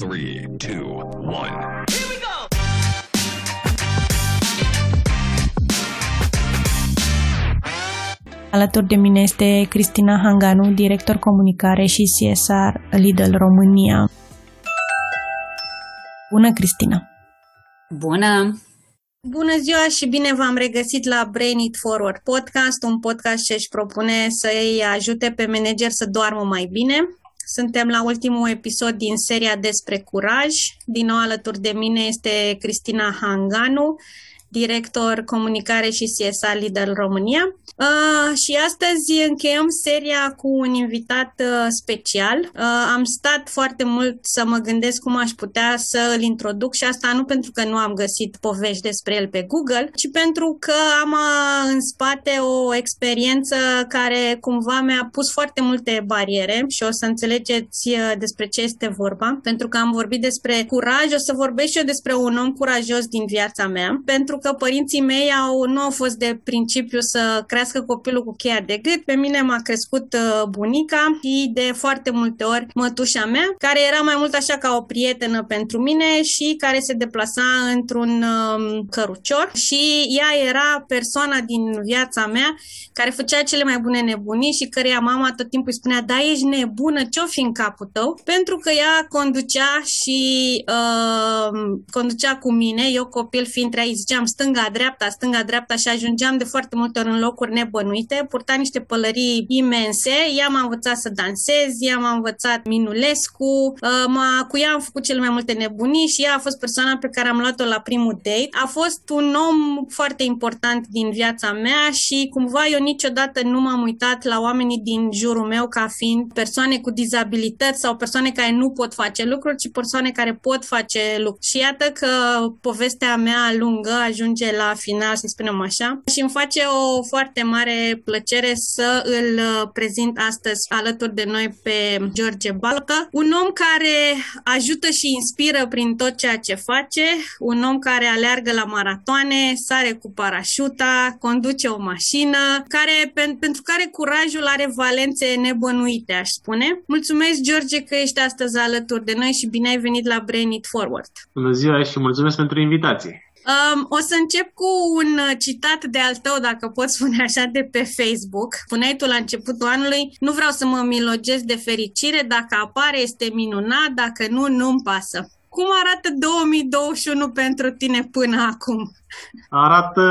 Three, two, one. Here we go! Alături de mine este Cristina Hanganu, director comunicare și CSR Lidl România. Bună, Cristina! Bună! Bună ziua și bine v-am regăsit la Brain It Forward podcast, un podcast ce își propune să îi ajute pe manager să doarmă mai bine. Suntem la ultimul episod din seria despre curaj. Din nou alături de mine este Cristina Hanganu, director comunicare și CSA Lidl România. Uh, și astăzi încheiem seria cu un invitat uh, special. Uh, am stat foarte mult să mă gândesc cum aș putea să îl introduc și asta nu pentru că nu am găsit povești despre el pe Google, ci pentru că am uh, în spate o experiență care cumva mi-a pus foarte multe bariere și o să înțelegeți uh, despre ce este vorba. Pentru că am vorbit despre curaj, o să vorbesc și eu despre un om curajos din viața mea, pentru că părinții mei au, nu au fost de principiu să crească copilul cu cheia de gât. Pe mine m-a crescut uh, bunica și de foarte multe ori mătușa mea, care era mai mult așa ca o prietenă pentru mine și care se deplasa într-un um, cărucior și ea era persoana din viața mea care făcea cele mai bune nebunii și căreia mama tot timpul îi spunea, da, ești nebună, ce-o fi în capul tău? Pentru că ea conducea și uh, conducea cu mine, eu copil fiind trei, ziceam stânga-dreapta, stânga-dreapta și ajungeam de foarte multe ori în locuri nebănuite, purta niște pălării imense, ea m-a învățat să dansez, ea m-a învățat Minulescu, uh, m-a, cu ea am făcut cele mai multe nebunii și ea a fost persoana pe care am luat-o la primul date. A fost un om foarte important din viața mea și cumva eu niciodată nu m-am uitat la oamenii din jurul meu ca fiind persoane cu dizabilități sau persoane care nu pot face lucruri, ci persoane care pot face lucruri. Și iată că povestea mea lungă ajunge la final, să spunem așa, și îmi face o foarte mare plăcere să îl prezint astăzi alături de noi pe George Balcă, un om care ajută și inspiră prin tot ceea ce face, un om care aleargă la maratoane, sare cu parașuta, conduce o mașină, care, pentru care curajul are valențe nebănuite, aș spune. Mulțumesc, George, că ești astăzi alături de noi și bine ai venit la Brain It Forward. Bună ziua și mulțumesc pentru invitație. Um, o să încep cu un citat de al tău, dacă pot spune așa, de pe Facebook. Spuneai tu la începutul anului, nu vreau să mă milogesc de fericire, dacă apare este minunat, dacă nu, nu-mi pasă. Cum arată 2021 pentru tine până acum? Arată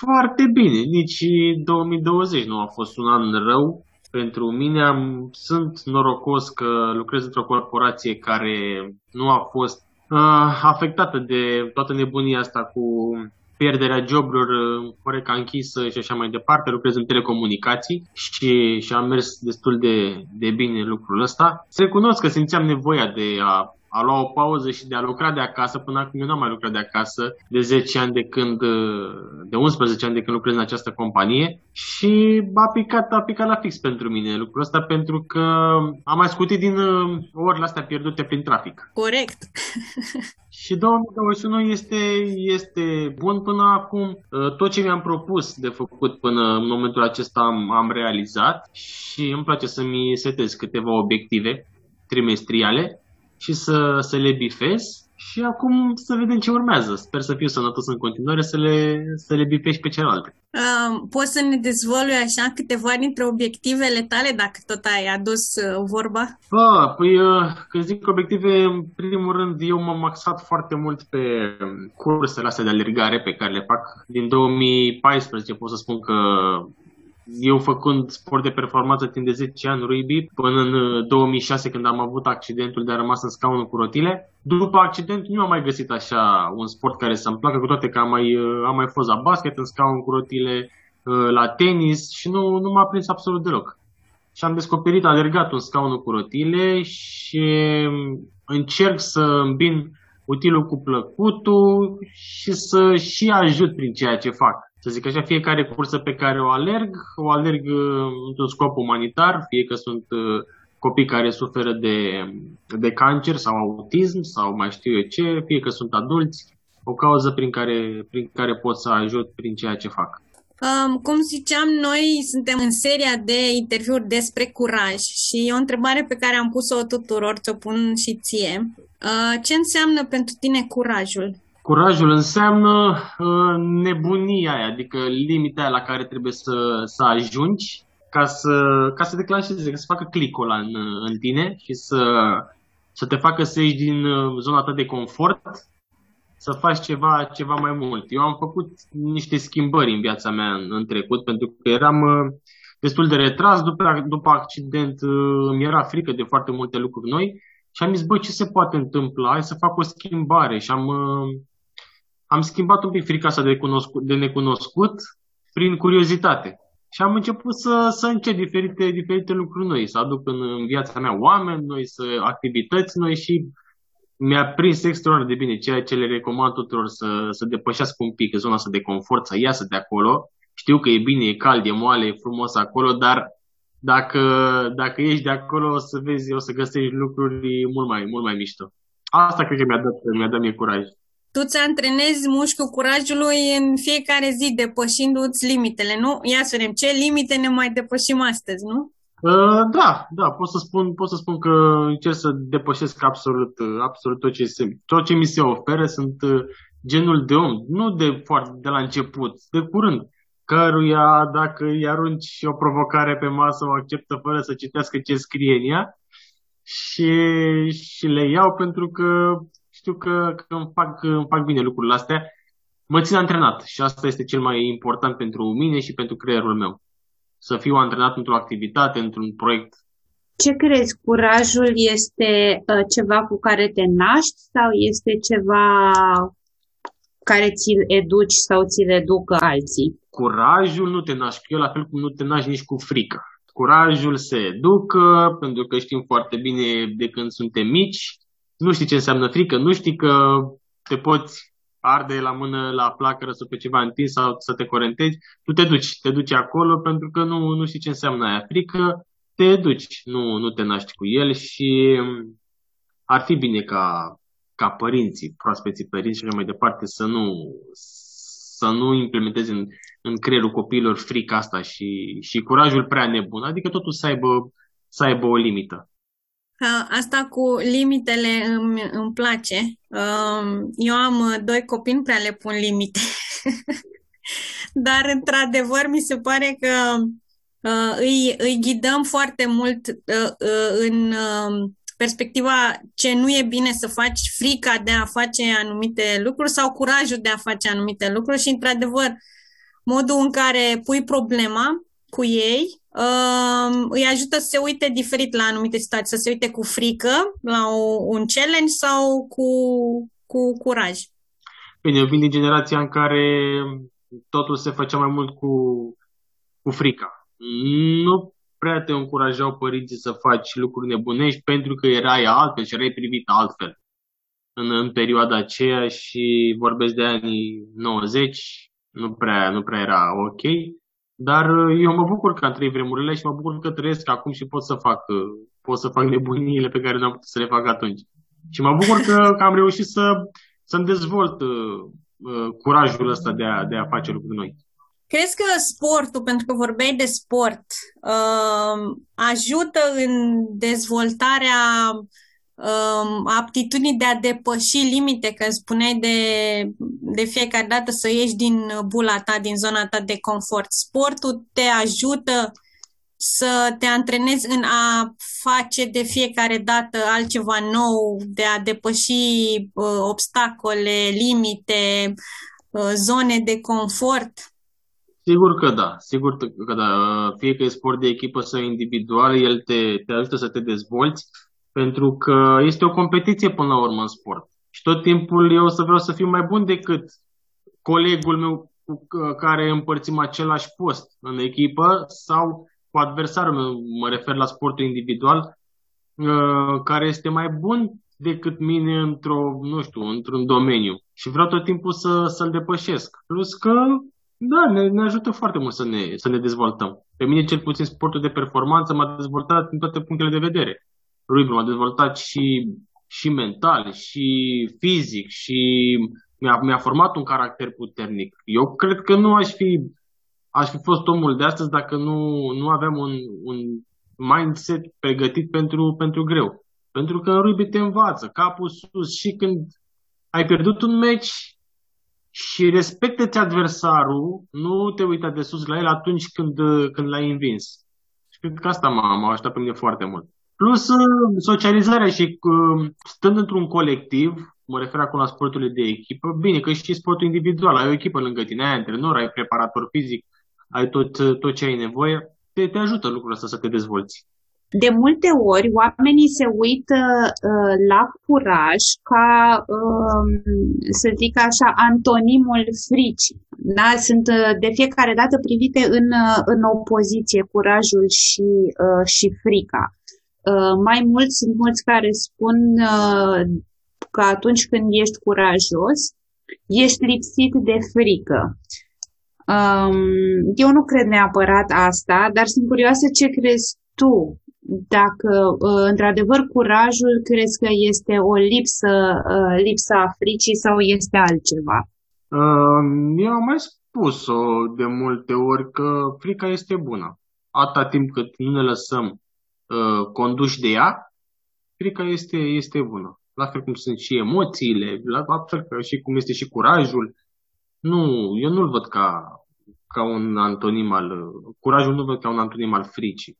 foarte bine. Nici 2020 nu a fost un an rău. Pentru mine am, sunt norocos că lucrez într-o corporație care nu a fost uh, afectată de toată nebunia asta cu pierderea joburilor, Horeca închisă și așa mai departe, lucrez în telecomunicații și, și am mers destul de, de bine lucrul ăsta. Să recunosc că simțeam nevoia de a a lua o pauză și de a lucra de acasă. Până acum eu n-am mai lucrat de acasă de 10 ani de când, de 11 ani de când lucrez în această companie și a picat, a picat la fix pentru mine lucrul ăsta pentru că am mai scutit din uh, orele astea pierdute prin trafic. Corect. Și 2021 este, este bun până acum. Uh, tot ce mi-am propus de făcut până în momentul acesta am, am realizat și îmi place să-mi setez câteva obiective trimestriale și să, să le bifez și acum să vedem ce urmează. Sper să fiu sănătos în continuare să le, să le bifez pe celelalte. Um, poți să ne dezvolui așa câteva dintre obiectivele tale, dacă tot ai adus uh, vorba? Bă, păi uh, când zic obiective, în primul rând eu m-am axat foarte mult pe cursele astea de alergare pe care le fac. Din 2014 pot să spun că eu făcând sport de performanță timp de 10 ani rugby, până în 2006 uh, când am avut accidentul de a rămas în scaunul cu rotile. După accident nu am mai găsit așa un sport care să-mi placă, cu toate că am mai, uh, am mai fost la basket în scaun cu rotile, uh, la tenis și nu, nu m-a prins absolut deloc. Și am descoperit alergatul în scaunul cu rotile și um, încerc să îmbin utilul cu plăcutul și să și ajut prin ceea ce fac să zic așa, fiecare cursă pe care o alerg, o alerg uh, într-un scop umanitar, fie că sunt uh, copii care suferă de, de cancer sau autism sau mai știu eu ce, fie că sunt adulți, o cauză prin care, prin care pot să ajut prin ceea ce fac. Um, cum ziceam, noi suntem în seria de interviuri despre curaj și e o întrebare pe care am pus-o tuturor, ți-o pun și ție. Uh, ce înseamnă pentru tine curajul? Curajul înseamnă uh, nebunia aia, adică limita aia la care trebuie să, să ajungi ca să, ca să declanșeze, ca să facă clicul ăla în, în tine și să, să te facă să ieși din uh, zona ta de confort să faci ceva, ceva mai mult. Eu am făcut niște schimbări în viața mea în, în trecut, pentru că eram uh, destul de retras după, după accident, uh, îmi era frică de foarte multe lucruri noi și am zis, bă, ce se poate întâmpla? Hai să fac o schimbare și am, uh, am schimbat un pic frica asta de, cunoscut, de necunoscut prin curiozitate. Și am început să, să încerc diferite, diferite lucruri noi, să aduc în, în viața mea oameni noi, să activități noi și mi-a prins extraordinar de bine, ceea ce le recomand tuturor să, să depășească un pic zona asta de confort, să iasă de acolo. Știu că e bine, e cald, e moale, e frumos acolo, dar dacă, dacă ești de acolo, o să vezi, o să găsești lucruri mult mai, mult mai mișto. Asta cred că mi-a dat, mi-a dat mie curaj. Tu ți antrenezi mușchiul curajului în fiecare zi, depășindu-ți limitele, nu? Ia să vedem, ce limite ne mai depășim astăzi, nu? Uh, da, da, pot să spun, pot să spun că încerc să depășesc absolut, absolut tot ce, se, tot ce mi se oferă. Sunt uh, genul de om, nu de, foarte, de la început, de curând, căruia dacă îi arunci o provocare pe masă o acceptă fără să citească ce scrie în ea și, și le iau pentru că știu că, că îmi, fac, îmi fac bine lucrurile astea. Mă țin antrenat și asta este cel mai important pentru mine și pentru creierul meu să fiu antrenat într-o activitate, într-un proiect. Ce crezi? Curajul este uh, ceva cu care te naști sau este ceva care ți-l educi sau ți-l educă alții? Curajul nu te naști cu el, la fel cum nu te naști nici cu frică. Curajul se educă, pentru că știm foarte bine de când suntem mici, nu știi ce înseamnă frică, nu știi că te poți arde la mână, la placără sau pe ceva întins sau să te corentezi, tu te duci, te duci acolo pentru că nu, nu știi ce înseamnă aia. Frică, te duci, nu, nu te naști cu el și ar fi bine ca, ca părinții, proaspeții părinți și așa mai departe să nu, să nu implementeze în, în creierul copiilor frica asta și, și curajul prea nebun, adică totul să aibă, să aibă o limită. Asta cu limitele îmi, îmi place. Eu am doi copii, nu prea le pun limite. Dar, într-adevăr, mi se pare că îi, îi ghidăm foarte mult în perspectiva ce nu e bine să faci, frica de a face anumite lucruri sau curajul de a face anumite lucruri și, într-adevăr, modul în care pui problema cu ei uh, îi ajută să se uite diferit la anumite situații, să se uite cu frică la o, un challenge sau cu, cu curaj. Bine, eu vin din generația în care totul se făcea mai mult cu, cu frica. Nu prea te încurajau părinții să faci lucruri nebunești pentru că erai altfel și erai privit altfel în, în perioada aceea și vorbesc de anii 90, nu prea, nu prea era ok. Dar uh, eu mă bucur că am trăit vremurile și mă bucur că trăiesc acum și pot să fac, uh, pot să fac nebuniile pe care nu am putut să le fac atunci. Și mă bucur că, că am reușit să, să-mi dezvolt uh, uh, curajul ăsta de a, de a face lucruri noi. Crezi că sportul, pentru că vorbeai de sport, uh, ajută în dezvoltarea um, aptitudinii de a depăși limite, că spuneai de, de fiecare dată să ieși din bula ta, din zona ta de confort. Sportul te ajută să te antrenezi în a face de fiecare dată altceva nou, de a depăși uh, obstacole, limite, uh, zone de confort? Sigur că da, sigur că da. Fie că e sport de echipă sau individual, el te, te ajută să te dezvolți pentru că este o competiție până la urmă în sport. Și tot timpul eu o să vreau să fiu mai bun decât colegul meu cu care împărțim același post în echipă sau cu adversarul meu, mă refer la sportul individual, uh, care este mai bun decât mine într-o, nu știu, într-un domeniu. Și vreau tot timpul să, să-l depășesc. Plus că, da, ne, ne ajută foarte mult să ne, să ne dezvoltăm. Pe mine, cel puțin, sportul de performanță m-a dezvoltat din toate punctele de vedere. Ruibu m-a dezvoltat și, și mental, și fizic, și mi-a, mi-a format un caracter puternic. Eu cred că nu aș fi aș fi fost omul de astăzi dacă nu, nu aveam un, un mindset pregătit pentru, pentru greu. Pentru că în rugby te învață, capul sus și când ai pierdut un meci și respectă-ți adversarul, nu te uita de sus la el atunci când, când l-ai învins. Și cred că asta m-a, m-a ajutat pe mine foarte mult. Plus uh, socializarea și uh, stând într-un colectiv, mă refer acum la sporturile de echipă, bine că și sportul individual, ai o echipă lângă tine, ai antrenor, ai preparator fizic, ai tot, tot ce ai nevoie, te, te ajută lucrul ăsta să te dezvolți. De multe ori, oamenii se uită uh, la curaj ca, uh, să zic așa, antonimul fricii. Da? Sunt uh, de fiecare dată privite în, uh, în opoziție curajul și, uh, și frica. Uh, mai mulți sunt mulți care spun uh, că atunci când ești curajos, ești lipsit de frică. Um, eu nu cred neapărat asta, dar sunt curioasă ce crezi tu. Dacă uh, într-adevăr curajul crezi că este o lipsă, uh, lipsa fricii sau este altceva? Uh, eu am mai spus-o de multe ori că frica este bună. Atâta timp cât nu ne lăsăm uh, conduși de ea, frica este, este bună. La fel cum sunt și emoțiile, la fel și cum este și curajul. Nu, eu nu-l văd ca ca un antonim al... Curajul nu văd ca un antonim al fricii.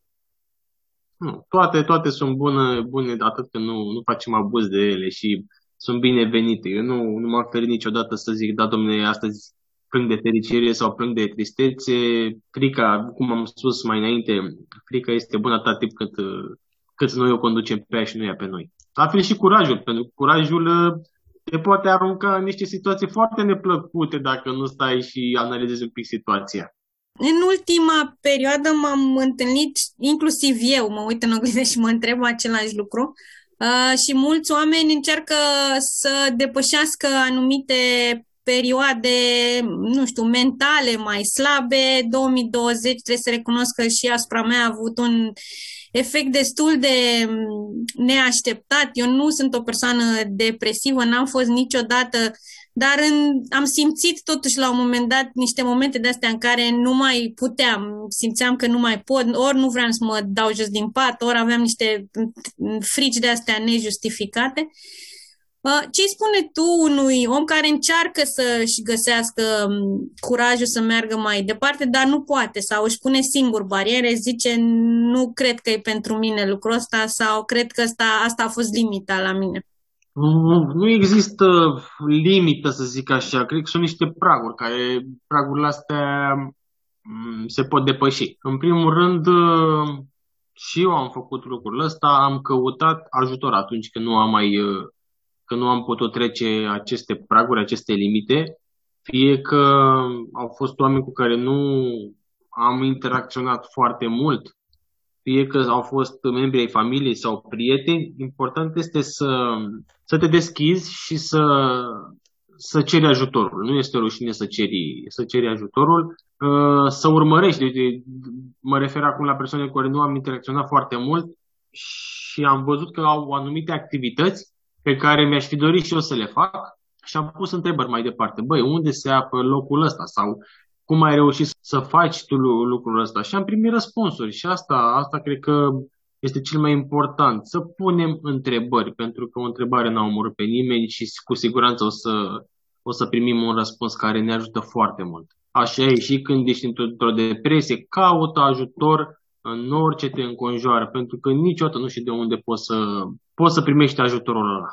Nu, toate, toate sunt bune, bune atât că nu, nu facem abuz de ele și sunt binevenite. Eu nu, nu m-am ferit niciodată să zic, da, domnule, astăzi plâng de fericire sau plâng de tristețe. Frica, cum am spus mai înainte, frica este bună atât timp cât, cât noi o conducem pe ea și nu ea pe noi. La fel și curajul, pentru că curajul te poate arunca în niște situații foarte neplăcute dacă nu stai și analizezi un pic situația. În ultima perioadă m-am întâlnit, inclusiv eu, mă uit în oglindă și mă întreb același lucru, uh, și mulți oameni încearcă să depășească anumite perioade, nu știu, mentale mai slabe. 2020 trebuie să recunosc că și asupra mea a avut un efect destul de mm, neașteptat. Eu nu sunt o persoană depresivă, n-am fost niciodată, dar în, am simțit totuși la un moment dat niște momente de astea în care nu mai puteam, simțeam că nu mai pot, ori nu vreau să mă dau jos din pat, ori aveam niște mm, frici de astea nejustificate. Ce îi spune tu unui om care încearcă să-și găsească curajul să meargă mai departe, dar nu poate sau își pune singur bariere, zice nu cred că e pentru mine lucrul ăsta sau cred că asta, asta a fost limita la mine? Nu, nu există limită, să zic așa. Cred că sunt niște praguri care pragurile astea se pot depăși. În primul rând, și eu am făcut lucrul ăsta, am căutat ajutor atunci când nu am mai că nu am putut trece aceste praguri, aceste limite, fie că au fost oameni cu care nu am interacționat foarte mult, fie că au fost membri ai familiei sau prieteni, important este să, să te deschizi și să, să ceri ajutorul. Nu este rușine să ceri, să ceri ajutorul, uh, să urmărești. Deci, mă refer acum la persoane cu care nu am interacționat foarte mult și am văzut că au anumite activități pe care mi-aș fi dorit și eu să le fac și am pus întrebări mai departe. Băi, unde se apă locul ăsta? Sau cum ai reușit să faci tu lucrul ăsta? Și am primit răspunsuri și asta, asta cred că este cel mai important, să punem întrebări, pentru că o întrebare n-a omorât pe nimeni și cu siguranță o să, o să primim un răspuns care ne ajută foarte mult. Așa e și când ești într-o depresie, caută ajutor în orice te înconjoară, pentru că niciodată nu știi de unde poți să, poți să primești ajutorul ăla.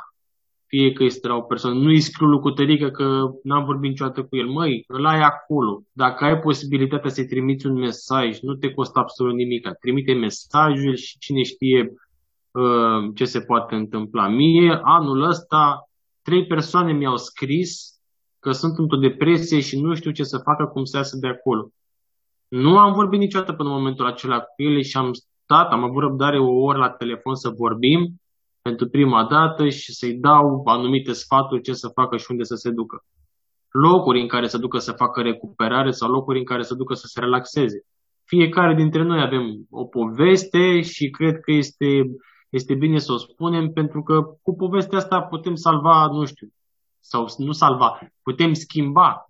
Fie că este la o persoană, nu îi scriu lui Cutărică că n-am vorbit niciodată cu el. Măi, îl ai acolo. Dacă ai posibilitatea să-i trimiți un mesaj, nu te costă absolut nimic. Trimite mesajul și cine știe uh, ce se poate întâmpla. Mie, anul ăsta, trei persoane mi-au scris că sunt într-o depresie și nu știu ce să facă, cum să iasă de acolo. Nu am vorbit niciodată până în momentul acela cu ele și am stat, am avut răbdare o oră la telefon să vorbim pentru prima dată și să-i dau anumite sfaturi ce să facă și unde să se ducă. Locuri în care să ducă să facă recuperare sau locuri în care să ducă să se relaxeze. Fiecare dintre noi avem o poveste și cred că este, este bine să o spunem pentru că cu povestea asta putem salva, nu știu, sau nu salva, putem schimba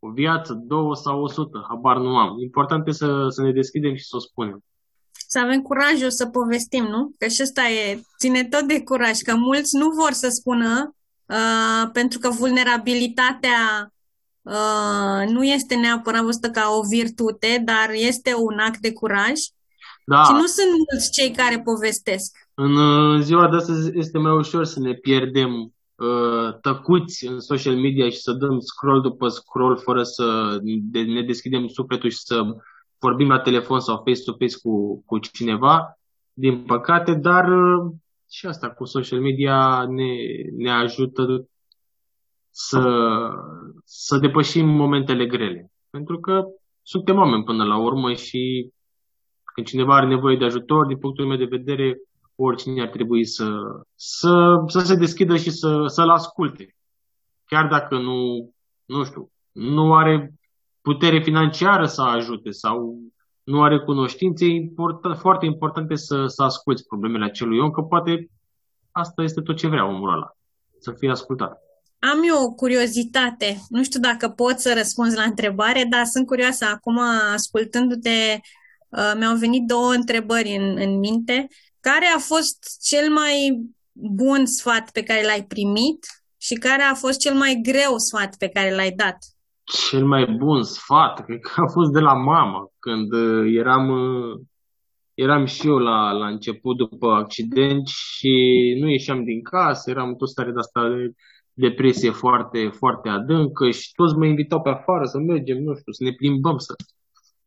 o viață, două sau o sută, habar nu am. Important e să, să ne deschidem și să o spunem. Să avem curajul să povestim, nu? Că și ăsta e, ține tot de curaj, că mulți nu vor să spună uh, pentru că vulnerabilitatea uh, nu este neapărat văzută ca o virtute, dar este un act de curaj. Da. Și nu sunt mulți cei care povestesc. În uh, ziua de astăzi este mai ușor să ne pierdem uh, tăcuți în social media și să dăm scroll după scroll fără să ne deschidem sufletul și să vorbim la telefon sau face-to-face cu, cu cineva, din păcate, dar uh, și asta cu social media ne, ne ajută să, să depășim momentele grele. Pentru că suntem oameni până la urmă și când cineva are nevoie de ajutor, din punctul meu de vedere, oricine ar trebui să, să, să se deschidă și să, să-l asculte. Chiar dacă nu, nu știu, nu are putere financiară să ajute sau nu are cunoștințe, e important, foarte important să, să asculți problemele acelui om, că poate asta este tot ce vrea omul ăla, să fie ascultat. Am eu o curiozitate. Nu știu dacă pot să răspunzi la întrebare, dar sunt curioasă. Acum, ascultându-te, uh, mi-au venit două întrebări în, în minte. Care a fost cel mai bun sfat pe care l-ai primit și care a fost cel mai greu sfat pe care l-ai dat? Cel mai bun sfat, cred că a fost de la mama, când uh, eram, uh, eram și eu la, la început după accident și nu ieșeam din casă, eram tot stare de asta de depresie foarte, foarte adâncă și toți mă invitau pe afară să mergem, nu știu, să ne plimbăm. Să...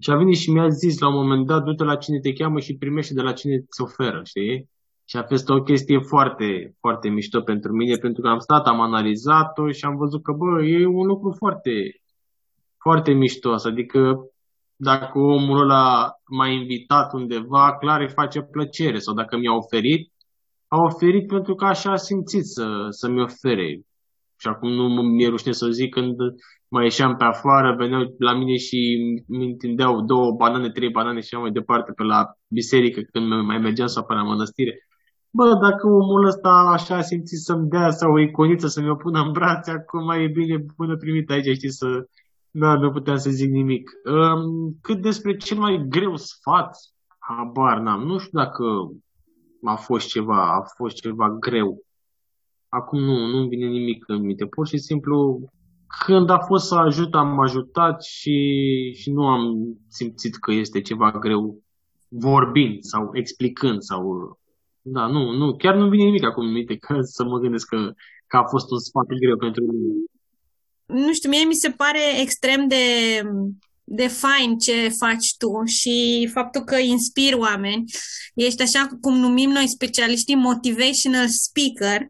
Și a venit și mi-a zis la un moment dat, du-te la cine te cheamă și primește de la cine ți oferă, știi? Și a fost o chestie foarte, foarte mișto pentru mine, pentru că am stat, am analizat-o și am văzut că, bă, e un lucru foarte, foarte miștos. Adică dacă omul ăla m-a invitat undeva, clar îi face plăcere. Sau dacă mi-a oferit, a oferit pentru că așa a simțit să, să-mi ofere. Și acum nu mi-e rușine să zic când mai ieșeam pe afară, veneau la mine și mi întindeau două banane, trei banane și mai departe pe la biserică când mai mergeam sau pe la mănăstire. Bă, dacă omul ăsta așa a simțit să-mi dea sau o iconiță să mi-o pună în brațe, acum mai e bine până primit aici, știi, să... Da, nu puteam să zic nimic. Um, cât despre cel mai greu sfat, habar n-am. Nu știu dacă a fost ceva, a fost ceva greu. Acum nu, nu-mi vine nimic în minte. Pur și simplu, când a fost să ajut, am ajutat și, și nu am simțit că este ceva greu vorbind sau explicând sau... Da, nu, nu, chiar nu vine nimic acum în minte că să mă gândesc că, că a fost un sfat greu pentru mine. Nu știu, mie mi se pare extrem de de fain ce faci tu și faptul că inspiri oameni. Ești așa cum numim noi specialiștii motivational speaker.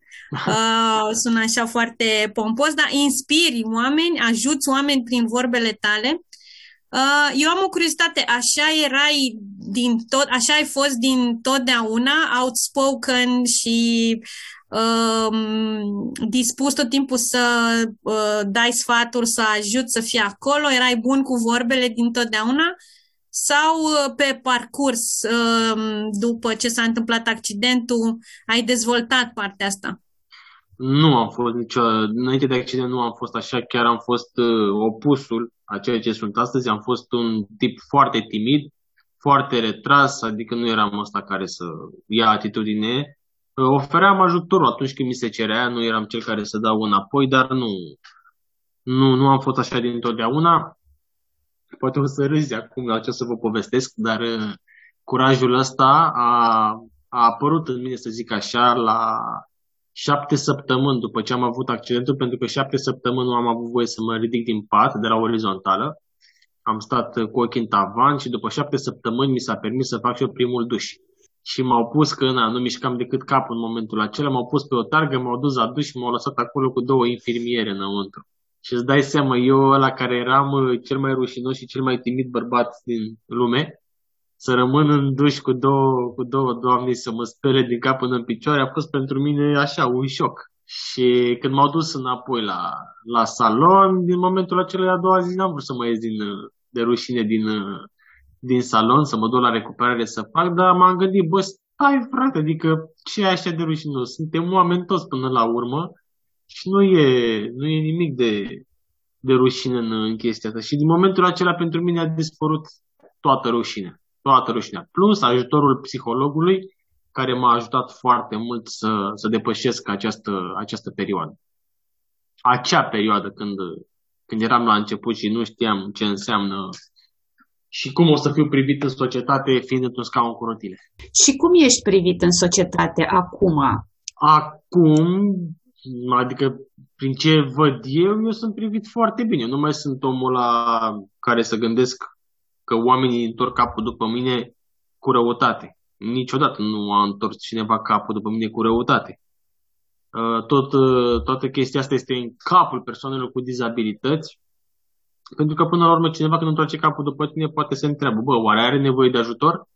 Uh, sună așa foarte pompos, dar inspiri oameni, ajuți oameni prin vorbele tale. Uh, eu am o curiozitate, așa erai din tot, așa ai fost din totdeauna, outspoken și uh, dispus tot timpul să uh, dai sfaturi, să ajut să fii acolo, erai bun cu vorbele din totdeauna? Sau uh, pe parcurs, uh, după ce s-a întâmplat accidentul, ai dezvoltat partea asta? Nu am fost nicio, înainte de accident nu am fost așa, chiar am fost uh, opusul a ceea ce sunt astăzi, am fost un tip foarte timid, foarte retras, adică nu eram ăsta care să ia atitudine, ofeream ajutorul atunci când mi se cerea, nu eram cel care să dau înapoi, dar nu, nu, nu am fost așa dintotdeauna. Poate o să râzi acum la ce să vă povestesc, dar uh, curajul ăsta a, a apărut în mine, să zic așa, la șapte săptămâni după ce am avut accidentul, pentru că șapte săptămâni nu am avut voie să mă ridic din pat de la orizontală. Am stat cu ochii în tavan și după șapte săptămâni mi s-a permis să fac și eu primul duș și m-au pus, că na, nu mișcam decât capul în momentul acela, m-au pus pe o targă, m-au dus la duș și m-au lăsat acolo cu două infirmiere înăuntru. Și îți dai seama, eu ăla care eram uh, cel mai rușinos și cel mai timid bărbat din lume, să rămân în duș cu două, cu două doamne să mă spere din cap până în picioare, a fost pentru mine așa, un șoc. Și când m-au dus înapoi la, la salon, din momentul acela a doua zi n-am vrut să mă ies din, de rușine din, din salon, să mă duc la recuperare să fac, dar m-am gândit, bă, stai frate, adică ce e așa de rușinos? Suntem oameni toți până la urmă și nu e, nu e nimic de, de rușine în, în chestia asta. Și din momentul acela pentru mine a dispărut toată rușinea. Toată rușinea. Plus ajutorul psihologului care m-a ajutat foarte mult să, să depășesc această, această perioadă. Acea perioadă când, când eram la început și nu știam ce înseamnă și cum o să fiu privit în societate fiind într-un scaun cu rotile. Și cum ești privit în societate acum? Acum, adică prin ce văd eu, eu sunt privit foarte bine. Nu mai sunt omul la care să gândesc că oamenii întorc capul după mine cu răutate. Niciodată nu a întors cineva capul după mine cu răutate. Uh, tot, uh, toată chestia asta este în capul persoanelor cu dizabilități, pentru că până la urmă cineva când întoarce capul după tine poate să întreabă, bă, oare are nevoie de ajutor?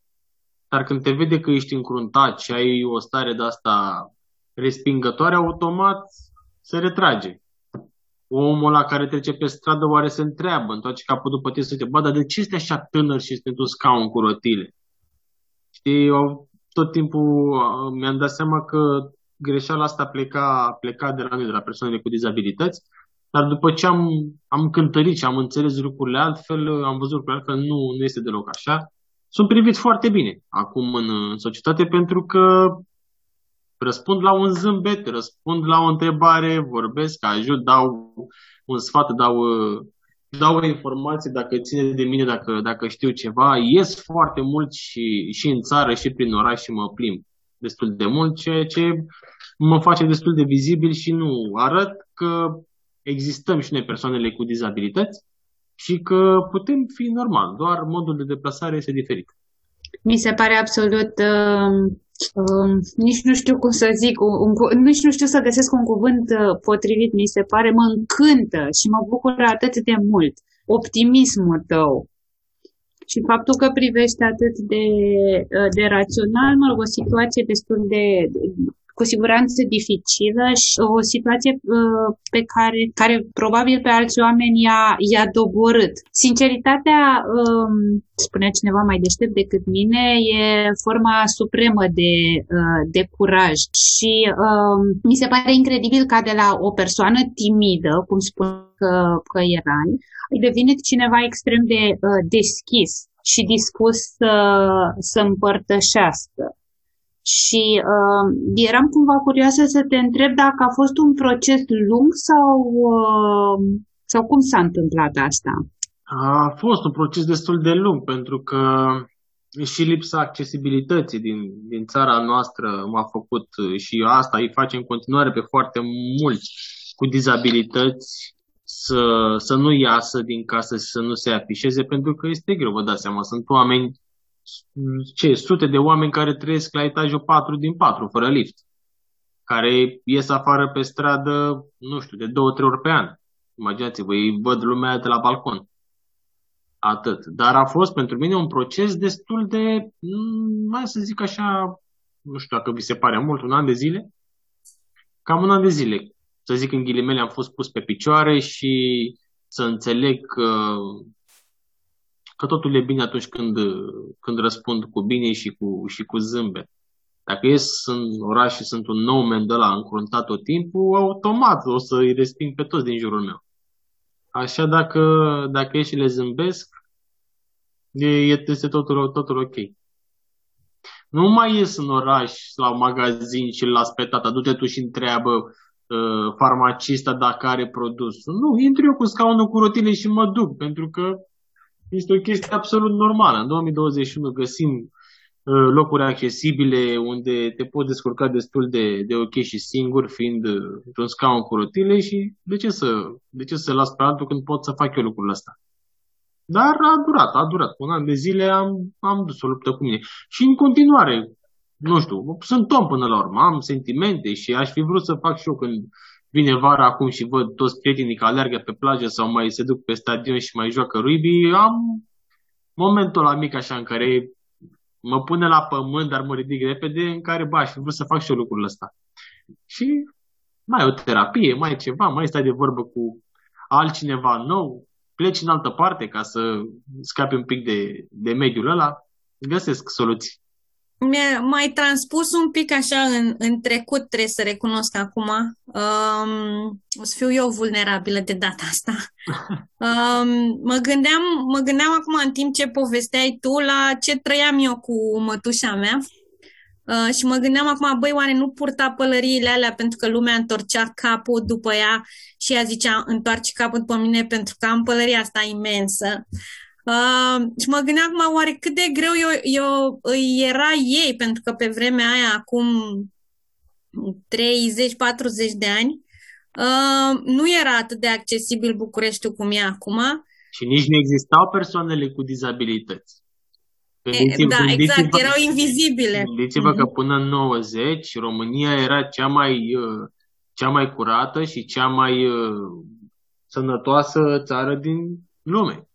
Dar când te vede că ești încruntat și ai o stare de asta respingătoare, automat se retrage. Omul la care trece pe stradă oare se întreabă, întoarce capul după tine să te bă, dar de ce este așa tânăr și este într-un scaun cu rotile? Știi, eu tot timpul uh, mi-am dat seama că greșeala asta pleca, pleca de la noi, de la persoanele cu dizabilități, dar după ce am, am cântărit și am înțeles lucrurile altfel, am văzut lucrurile altfel, nu, nu este deloc așa. Sunt privit foarte bine acum în, în societate pentru că răspund la un zâmbet, răspund la o întrebare, vorbesc, ajut, dau un sfat, dau, dau o informație dacă ține de mine, dacă, dacă știu ceva. Ies foarte mult și, și în țară și prin oraș și mă plimb destul de mult, ceea ce mă face destul de vizibil și nu arăt că existăm și noi persoanele cu dizabilități și că putem fi normal, doar modul de deplasare este diferit. Mi se pare absolut uh, uh, nici nu știu cum să zic, un, un, nici nu știu să găsesc un cuvânt uh, potrivit, mi se pare, mă încântă și mă bucură atât de mult optimismul tău. Și faptul că privești atât de, uh, de rațional, mă rog, o situație destul de, cu siguranță dificilă și o situație uh, pe care, care probabil pe alți oameni i-a, i-a doborât. Sinceritatea, um, spunea cineva mai deștept decât mine, e forma supremă de, uh, de curaj și um, mi se pare incredibil ca de la o persoană timidă, cum spun că, că erai, ai devenit cineva extrem de uh, deschis și dispus să, să împărtășească. Și uh, eram cumva curioasă să te întreb dacă a fost un proces lung sau, uh, sau cum s-a întâmplat asta? A fost un proces destul de lung, pentru că și lipsa accesibilității din, din țara noastră m-a făcut și asta îi face în continuare pe foarte mulți cu dizabilități să, să nu iasă din casă și să nu se afișeze, pentru că este greu, vă dați seama, sunt oameni ce, sute de oameni care trăiesc la etajul 4 din 4, fără lift, care ies afară pe stradă, nu știu, de două, trei ori pe an. Imaginați-vă, ei văd lumea de la balcon. Atât. Dar a fost pentru mine un proces destul de, mm, mai să zic așa, nu știu dacă vi se pare mult, un an de zile. Cam un an de zile. Să zic în ghilimele am fost pus pe picioare și să înțeleg că că totul e bine atunci când, când răspund cu bine și cu, și cu zâmbet. Dacă ies în oraș și sunt un nou men de la încruntat tot timpul, automat o să îi resping pe toți din jurul meu. Așa dacă, dacă ieși și le zâmbesc, e, este totul, totul ok. Nu mai ies în oraș la un magazin și las pe tata, du-te tu și întreabă uh, farmacista dacă are produsul. Nu, intru eu cu scaunul cu rotile și mă duc, pentru că este o chestie absolut normală. În 2021 găsim uh, locuri accesibile unde te poți descurca destul de, de ok și singur, fiind uh, într-un scaun cu rotile și de ce, să, de ce să las pe altul când pot să fac eu lucrul ăsta? Dar a durat, a durat. Un an de zile am, am dus o luptă cu mine. Și în continuare, nu știu, sunt om până la urmă, am sentimente și aș fi vrut să fac și eu când vine vara acum și văd toți prietenii că alergă pe plajă sau mai se duc pe stadion și mai joacă rugby, am momentul la mic așa în care mă pune la pământ, dar mă ridic repede, în care, ba, aș fi vrut să fac și eu lucrul ăsta. Și mai o terapie, mai ceva, mai stai de vorbă cu altcineva nou, pleci în altă parte ca să scapi un pic de, de mediul ăla, găsesc soluții. Mi-a mai transpus un pic așa în, în trecut, trebuie să recunosc acum. Um, o să fiu eu vulnerabilă de data asta. Um, mă, gândeam, mă gândeam acum în timp ce povesteai tu la ce trăiam eu cu mătușa mea. Uh, și mă gândeam acum, băi, oare nu purta pălăriile alea pentru că lumea întorcea capul după ea și ea zicea, întoarce capul după mine pentru că am pălăria asta imensă. Uh, și mă gândeam acum, oare cât de greu eu, eu îi era ei, pentru că pe vremea aia, acum 30-40 de ani, uh, nu era atât de accesibil Bucureștiul cum e acum. Și nici nu existau persoanele cu dizabilități. Gândiți, da, exact, erau invizibile. Gândiți-vă mm-hmm. că până în 90 România era cea mai, uh, cea mai curată și cea mai uh, sănătoasă țară din lume.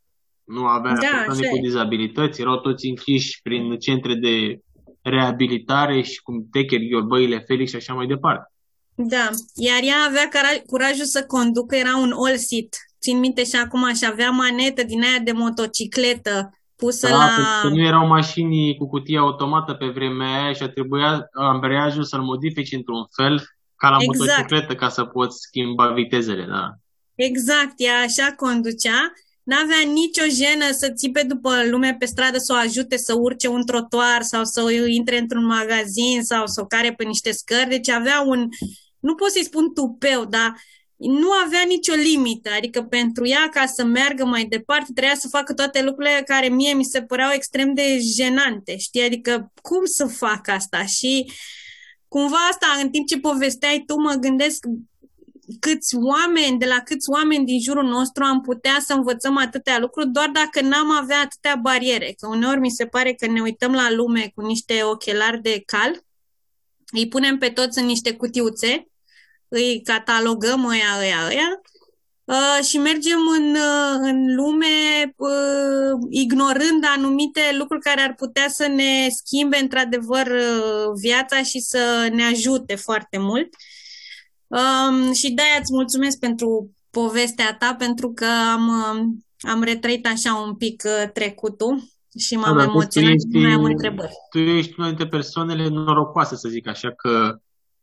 Nu avea da, persoane cu dizabilități, erau toți închiși prin centre de reabilitare și cum Techer, Gheorbăile, Felix și așa mai departe. Da, iar ea avea curajul să conducă, era un all-seat. Țin minte și acum și avea manetă din aia de motocicletă pusă da, la... Că nu erau mașini cu cutie automată pe vremea aia și a trebuia ambreiajul să-l modifici într-un fel ca la exact. motocicletă ca să poți schimba vitezele, da. Exact, ea așa conducea N-avea nicio jenă să țipe după lume pe stradă să o ajute să urce un trotuar sau să intre într-un magazin sau să o care pe niște scări. Deci avea un, nu pot să-i spun tupeu, dar nu avea nicio limită. Adică pentru ea, ca să meargă mai departe, trebuia să facă toate lucrurile care mie mi se păreau extrem de jenante. Știi? Adică cum să fac asta? Și cumva asta, în timp ce povesteai tu, mă gândesc, câți oameni, de la câți oameni din jurul nostru am putea să învățăm atâtea lucruri doar dacă n-am avea atâtea bariere. Că uneori mi se pare că ne uităm la lume cu niște ochelari de cal, îi punem pe toți în niște cutiuțe, îi catalogăm ăia, ăia, ăia uh, și mergem în, uh, în lume uh, ignorând anumite lucruri care ar putea să ne schimbe într-adevăr uh, viața și să ne ajute foarte mult. Um, și de-aia îți mulțumesc pentru povestea ta, pentru că am, um, am retrăit așa un pic uh, trecutul și m-am da, emoționat și mai am întrebări. Tu ești una dintre persoanele norocoase, să zic așa, că,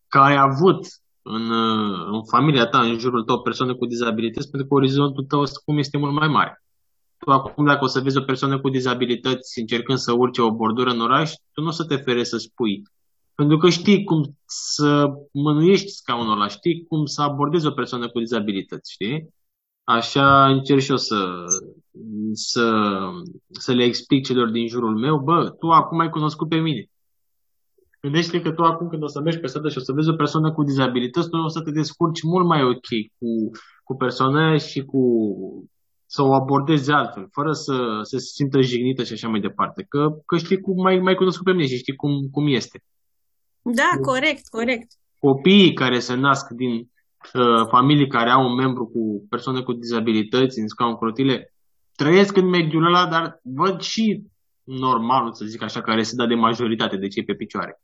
că ai avut în, uh, în familia ta, în jurul tău, persoane cu dizabilități, pentru că orizontul tău cum este mult mai mare. Tu acum, dacă o să vezi o persoană cu dizabilități încercând să urce o bordură în oraș, tu nu o să te fere să spui pentru că știi cum să mânuiești scaunul ăla, știi cum să abordezi o persoană cu dizabilități, știi? Așa încerc și eu să, să, să le explic celor din jurul meu, bă, tu acum ai cunoscut pe mine. Gândește că tu acum când o să mergi pe stradă și o să vezi o persoană cu dizabilități, tu o să te descurci mult mai ok cu, cu persoana și cu să o abordezi altfel, fără să, să se simtă jignită și așa mai departe. Că, că știi cum mai, mai cunoscut pe mine și știi cum, cum este. Da, corect, corect. Copiii care se nasc din uh, familii care au un membru cu persoane cu dizabilități în scaun cu rotile, trăiesc în mediul ăla, dar văd și normalul, să zic așa, care se dă de majoritate de cei pe picioare.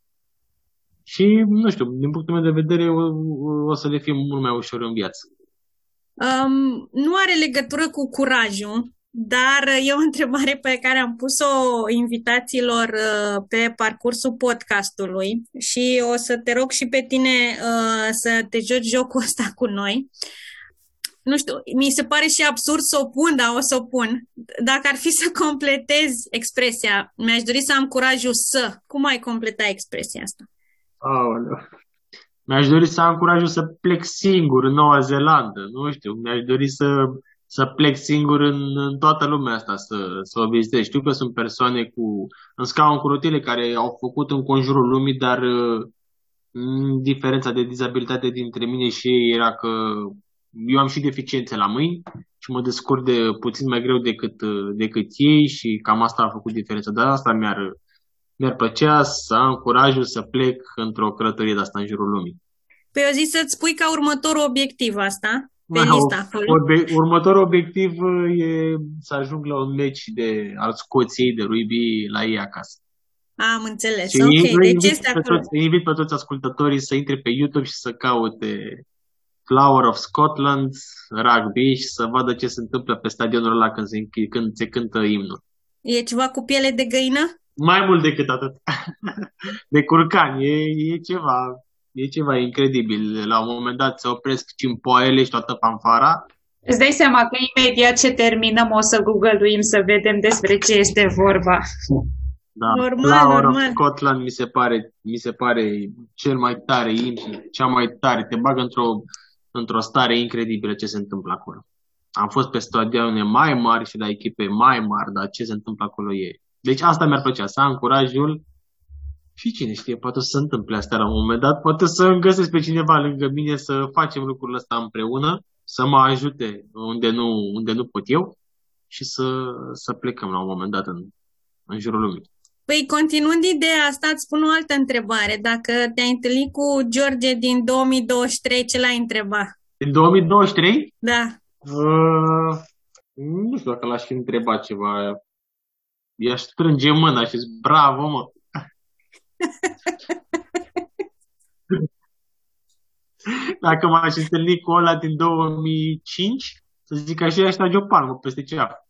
Și, nu știu, din punctul meu de vedere, o, o să le fie mult mai ușor în viață. Um, nu are legătură cu curajul, dar e o întrebare pe care am pus-o invitațiilor uh, pe parcursul podcastului și o să te rog și pe tine uh, să te joci jocul ăsta cu noi. Nu știu, mi se pare și absurd să o pun, dar o să o pun. Dacă ar fi să completezi expresia, mi-aș dori să am curajul să. Cum ai completa expresia asta? Aoleu. Mi-aș dori să am curajul să plec singur în Noua Zeelandă. Nu știu, mi-aș dori să să plec singur în, în toată lumea asta să, să o vizitez. Știu că sunt persoane cu, în scaun cu rotile care au făcut în conjurul lumii, dar uh, diferența de dizabilitate dintre mine și ei era că eu am și deficiențe la mâini și mă descurc de puțin mai greu decât, uh, decât ei și cam asta a făcut diferența. Dar asta mi-ar, mi-ar plăcea să am curajul să plec într-o călătorie de asta în jurul lumii. Păi eu zic să-ți pui ca următor obiectiv asta pe lista acolo. Următorul obiectiv uh, e să ajung la un meci de, al Scoției de rugby la ei acasă. Am înțeles. Și ok, deci este acolo. Toți, invit pe toți ascultătorii să intre pe YouTube și să caute Flower of Scotland, rugby și să vadă ce se întâmplă pe stadionul ăla când se, când se cântă imnul. E ceva cu piele de găină? Mai mult decât atât. De curcan. E, e ceva e ceva incredibil. La un moment dat se opresc cimpoaiele și toată fanfara. Îți dai seama că imediat ce terminăm o să googluim să vedem despre ce este vorba. Da. Normal, Flower normal. of Scotland mi se pare, mi se pare cel mai tare imn și cea mai tare. Te bagă într-o, într-o stare incredibilă ce se întâmplă acolo. Am fost pe stadioane mai mari și la echipe mai mari, dar ce se întâmplă acolo e. Deci asta mi-ar plăcea, să am curajul și cine știe, poate să se întâmple asta la un moment dat, poate să îmi găsesc pe cineva lângă mine să facem lucrul ăsta împreună, să mă ajute unde nu, unde nu pot eu și să, să plecăm la un moment dat în, în jurul lumii. Păi, continuând ideea asta, îți spun o altă întrebare. Dacă te-ai întâlnit cu George din 2023, ce l-ai întrebat? În 2023? Da. Uh, nu știu dacă l-aș fi întrebat ceva. I-aș strânge mâna și zic, bravo, mă. Dacă m-aș întâlni cu ăla din 2005, să zic așa, i-aș trage o palmă peste ceaf.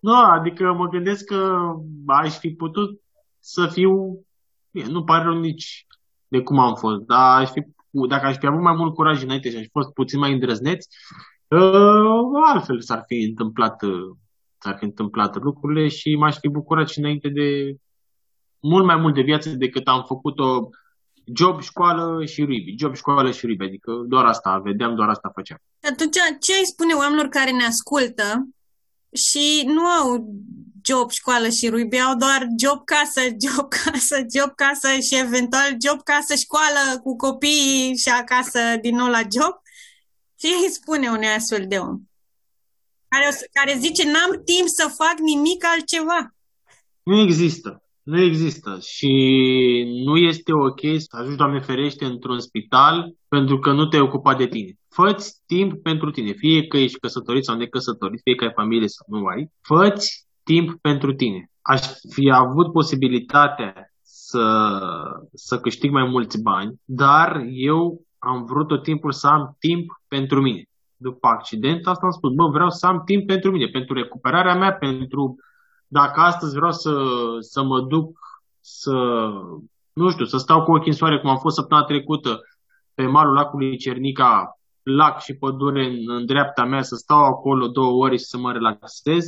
Nu, adică mă gândesc că aș fi putut să fiu, bine, nu pare rău nici de cum am fost, dar aș fi, dacă aș fi avut mai mult curaj înainte și aș fi fost puțin mai îndrăzneț, uh, altfel s-ar fi întâmplat, uh, s-ar fi întâmplat lucrurile și m-aș fi bucurat și înainte de mult mai mult de viață decât am făcut-o job, școală și ruibi. Job, școală și ruibi. Adică doar asta vedeam, doar asta făceam. Atunci, ce ai spune oamenilor care ne ascultă și nu au job, școală și ruibi, au doar job, casă, job, casă, job, casă și eventual job, casă, școală cu copiii și acasă din nou la job? Ce îi spune unui astfel de om? Care, o să- care zice, n-am timp să fac nimic altceva. Nu există. Nu există și nu este ok să ajungi, Doamne ferește, într-un spital pentru că nu te-ai ocupat de tine. Fă-ți timp pentru tine, fie că ești căsătorit sau necăsătorit, fie că ai familie sau nu ai, fă-ți timp pentru tine. Aș fi avut posibilitatea să, să câștig mai mulți bani, dar eu am vrut tot timpul să am timp pentru mine. După accident, asta am spus, bă, vreau să am timp pentru mine, pentru recuperarea mea, pentru dacă astăzi vreau să, să mă duc să, nu știu, să stau cu ochii în soare, cum am fost săptămâna trecută pe malul lacului Cernica, lac și pădure în, în dreapta mea, să stau acolo două ore și să mă relaxez.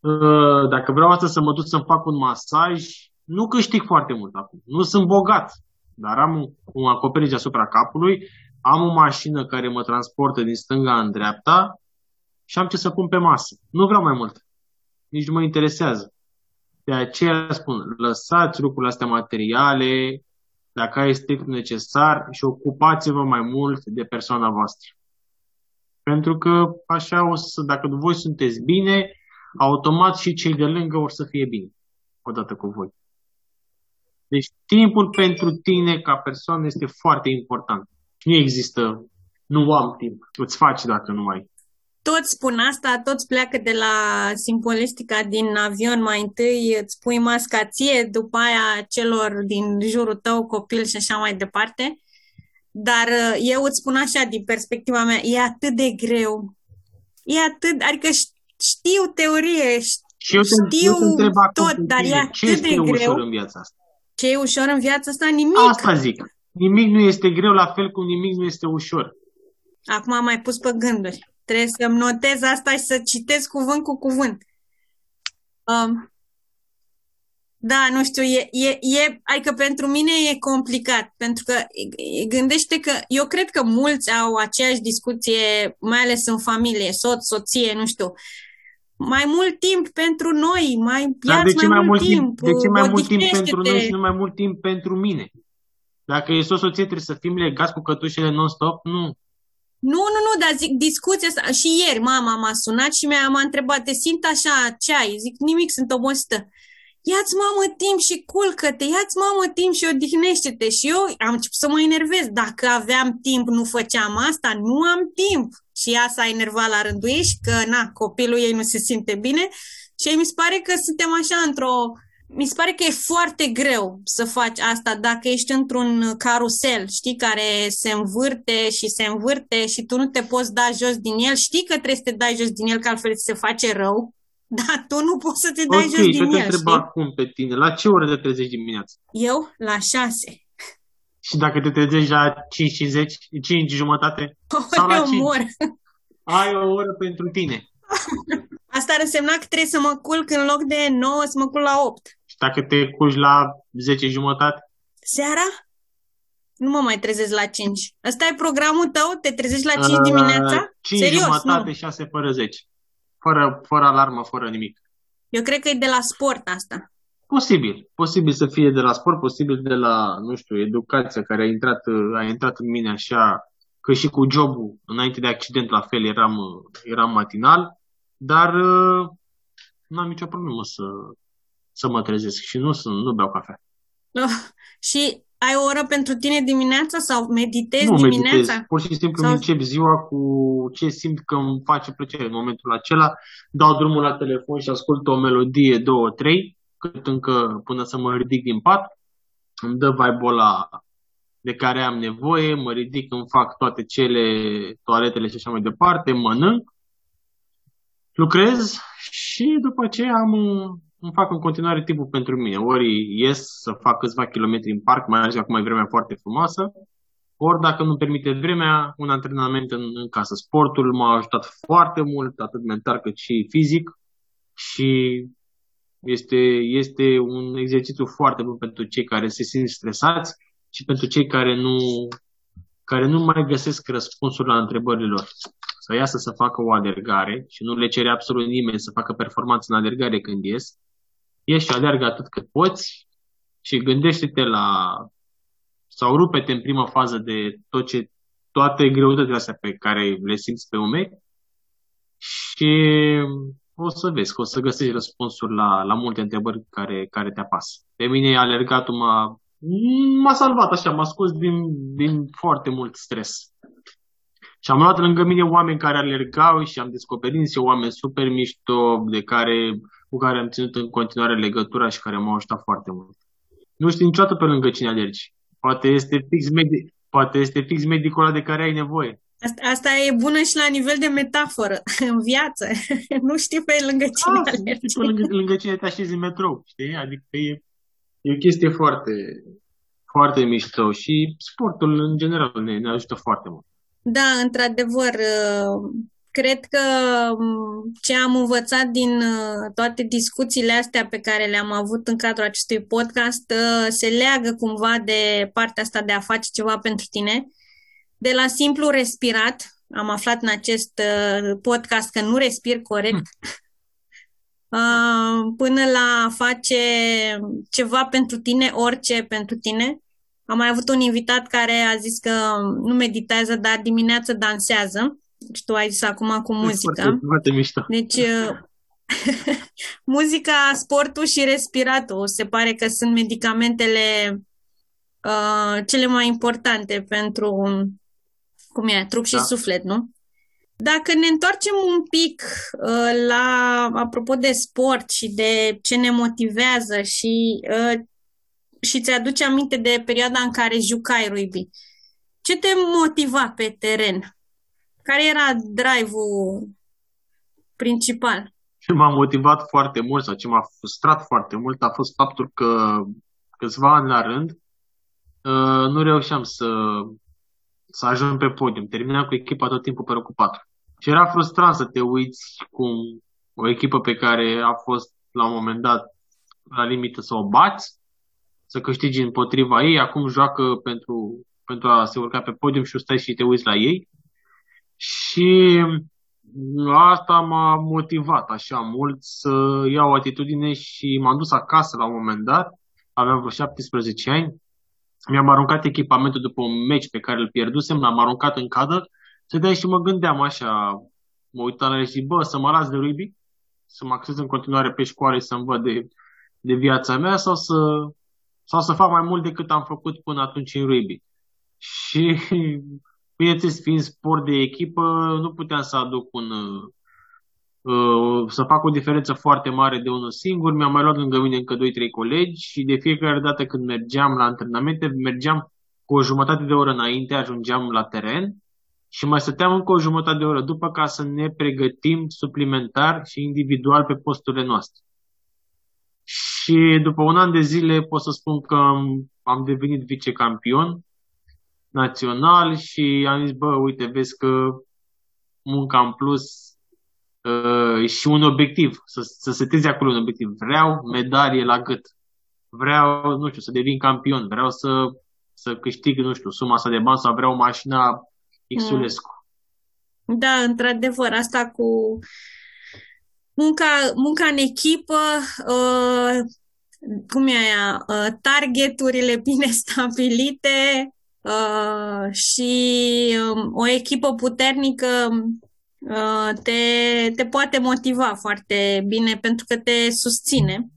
Uh, Dacă vreau astăzi să mă duc să-mi fac un masaj, nu câștig foarte mult acum. Nu sunt bogat, dar am un, un acoperiș deasupra capului, am o mașină care mă transportă din stânga în dreapta și am ce să pun pe masă. Nu vreau mai mult nici nu mă interesează. De aceea spun, lăsați lucrurile astea materiale, dacă ai strict necesar și ocupați-vă mai mult de persoana voastră. Pentru că așa o să, dacă voi sunteți bine, automat și cei de lângă vor să fie bine, odată cu voi. Deci timpul pentru tine ca persoană este foarte important. Nu există, nu am timp, îți faci dacă nu ai. Toți spun asta, toți pleacă de la simbolistica din avion mai întâi, îți pui masca ție, după aia celor din jurul tău, copil și așa mai departe. Dar uh, eu îți spun așa, din perspectiva mea, e atât de greu. E atât, adică ș- știu teorie, ș- Și eu te, știu eu te întreb acum tot, pe dar e tine, atât ce este de ușor greu. în viața asta? Ce e ușor în viața asta? Nimic. Asta zic. Nimic nu este greu, la fel cum nimic nu este ușor. Acum am mai pus pe gânduri. Trebuie să-mi notez asta și să citesc cuvânt cu cuvânt. Um, da, nu știu, e, e, e, adică pentru mine e complicat, pentru că e- gândește că eu cred că mulți au aceeași discuție, mai ales în familie, soț, soție, nu știu. Mai mult timp pentru noi, mai Dar de iați ce mai mult timp, timp, de ce mai mult timp odihnește-te. pentru noi și nu mai mult timp pentru mine? Dacă e o soție, trebuie să fim legați cu cătușele non-stop? Nu. Nu, nu, nu, dar zic discuția asta. Și ieri mama m-a sunat și mi-a, m-a întrebat, te simt așa, ce ai? Zic, nimic, sunt obosită. Ia-ți, mamă, timp și culcă-te, ia-ți, mamă, timp și odihnește-te. Și eu am început să mă enervez. Dacă aveam timp, nu făceam asta, nu am timp. Și ea s-a enervat la rândul ei și că, na, copilul ei nu se simte bine. Și mi se pare că suntem așa într-o... Mi se pare că e foarte greu să faci asta dacă ești într-un carusel, știi, care se învârte și se învârte și tu nu te poți da jos din el. Știi că trebuie să te dai jos din el, că altfel ți se face rău. Da, tu nu poți să te dai ok, jos din ce te el, întreb știi? acum pe tine? La ce oră te trezești dimineața? Eu la șase. Și dacă te trezești la 5 și 10, 5 jumătate, Sau la Ori cinci. mor. ai o oră pentru tine. Asta ar însemna că trebuie să mă culc în loc de 9 să mă culc la 8. Și dacă te culci la 10 jumătate, Seara? Nu mă mai trezesc la 5. Ăsta e programul tău? Te trezești la 5 uh, dimineața? 5 Serios, jumătate, nu. 6 fără 10. Fără, fără alarmă, fără nimic. Eu cred că e de la sport asta. Posibil. Posibil să fie de la sport, posibil de la, nu știu, educația care a intrat, a intrat în mine așa, că și cu jobul, înainte de accident, la fel, eram, eram matinal, dar uh, nu am nicio problemă să, să mă trezesc și nu, sunt, nu beau cafea. Oh, și ai o oră pentru tine dimineața sau meditezi nu dimineața? meditez, pur și simplu Sau- îmi încep ziua cu ce simt că îmi face plăcere în momentul acela, dau drumul la telefon și ascult o melodie, două, trei, cât încă până să mă ridic din pat, îmi dă vibe ăla de care am nevoie, mă ridic, îmi fac toate cele, toaletele și așa mai departe, mănânc, lucrez și după aceea am, îmi fac în continuare timpul pentru mine. Ori ies să fac câțiva kilometri în parc, mai ales că acum e vremea foarte frumoasă, ori dacă nu permite vremea, un antrenament în, în casă. Sportul m-a ajutat foarte mult, atât mental cât și fizic și este, este un exercițiu foarte bun pentru cei care se simt stresați și pentru cei care nu, care nu mai găsesc răspunsul la întrebările lor. Să iasă să facă o alergare și nu le cere absolut nimeni să facă performanță în alergare când ies. Ieși și alergă atât cât poți și gândește-te la sau rupe-te în prima fază de tot ce, toate greutățile astea pe care le simți pe umeri și o să vezi că o să găsești răspunsuri la, la multe întrebări care, care te apasă. Pe mine alergatul m-a, m-a salvat așa, m-a scos din, din foarte mult stres. Și am luat lângă mine oameni care alergau și am descoperit niște oameni super mișto de care, cu care am ținut în continuare legătura și care m-au ajutat foarte mult. Nu știi niciodată pe lângă cine alergi. Poate este fix, medi- poate este fix medicul ăla de care ai nevoie. Asta, asta e bună și la nivel de metaforă în viață. nu știi pe lângă cine Ah, alergi. știi pe lângă, lângă cine te așezi în metrou, știi? Adică e, e o chestie foarte, foarte mișto și sportul în general ne, ne ajută foarte mult. Da, într-adevăr, uh, cred că um, ce am învățat din uh, toate discuțiile astea pe care le-am avut în cadrul acestui podcast uh, se leagă cumva de partea asta de a face ceva pentru tine. De la simplu respirat, am aflat în acest uh, podcast că nu respir corect, uh, până la a face ceva pentru tine, orice pentru tine. Am mai avut un invitat care a zis că nu meditează, dar dimineața dansează. Și tu ai zis acum cu muzică. Foarte, foarte mișto. Deci, uh, muzica, sportul și respiratul se pare că sunt medicamentele uh, cele mai importante pentru, cum e, trup și Da. suflet, nu? Dacă ne întoarcem un pic uh, la, apropo de sport și de ce ne motivează și, uh, și ți-aduce aminte de perioada în care jucai rugby, ce te motiva pe teren? Care era drive-ul principal? Ce m-a motivat foarte mult sau ce m-a frustrat foarte mult a fost faptul că câțiva ani la rând uh, nu reușeam să, să ajung pe podium. Terminam cu echipa tot timpul pe locul 4. Și era frustrant să te uiți cum o echipă pe care a fost la un moment dat la limită să o bați, să câștigi împotriva ei, acum joacă pentru, pentru a se urca pe podium și stai și te uiți la ei. Și asta m-a motivat așa mult să iau o atitudine și m-am dus acasă la un moment dat, aveam vreo 17 ani, mi-am aruncat echipamentul după un meci pe care îl pierdusem, l-am aruncat în cadă, stăteam și mă gândeam așa, mă uitam la el și zic, bă, să mă las de rugby, să mă axez în continuare pe școală și să învăț de, de viața mea sau să, sau să fac mai mult decât am făcut până atunci în rugby. Și bineînțeles, fiind sport de echipă, nu puteam să aduc un, uh, să fac o diferență foarte mare de unul singur. Mi-am mai luat lângă mine încă 2-3 colegi și de fiecare dată când mergeam la antrenamente, mergeam cu o jumătate de oră înainte, ajungeam la teren și mai stăteam încă o jumătate de oră după ca să ne pregătim suplimentar și individual pe posturile noastre. Și după un an de zile pot să spun că am, am devenit vicecampion național și am zis, bă, uite, vezi că munca în plus uh, și un obiectiv, să, să setezi acolo un obiectiv. Vreau medalie la gât. Vreau, nu știu, să devin campion. Vreau să, să câștig, nu știu, suma asta de bani sau vreau mașina Xulescu. Mm. Da, într-adevăr, asta cu munca, munca în echipă, uh, cum e aia, uh, targeturile bine stabilite uh, și uh, o echipă puternică uh, te, te poate motiva foarte bine pentru că te susține.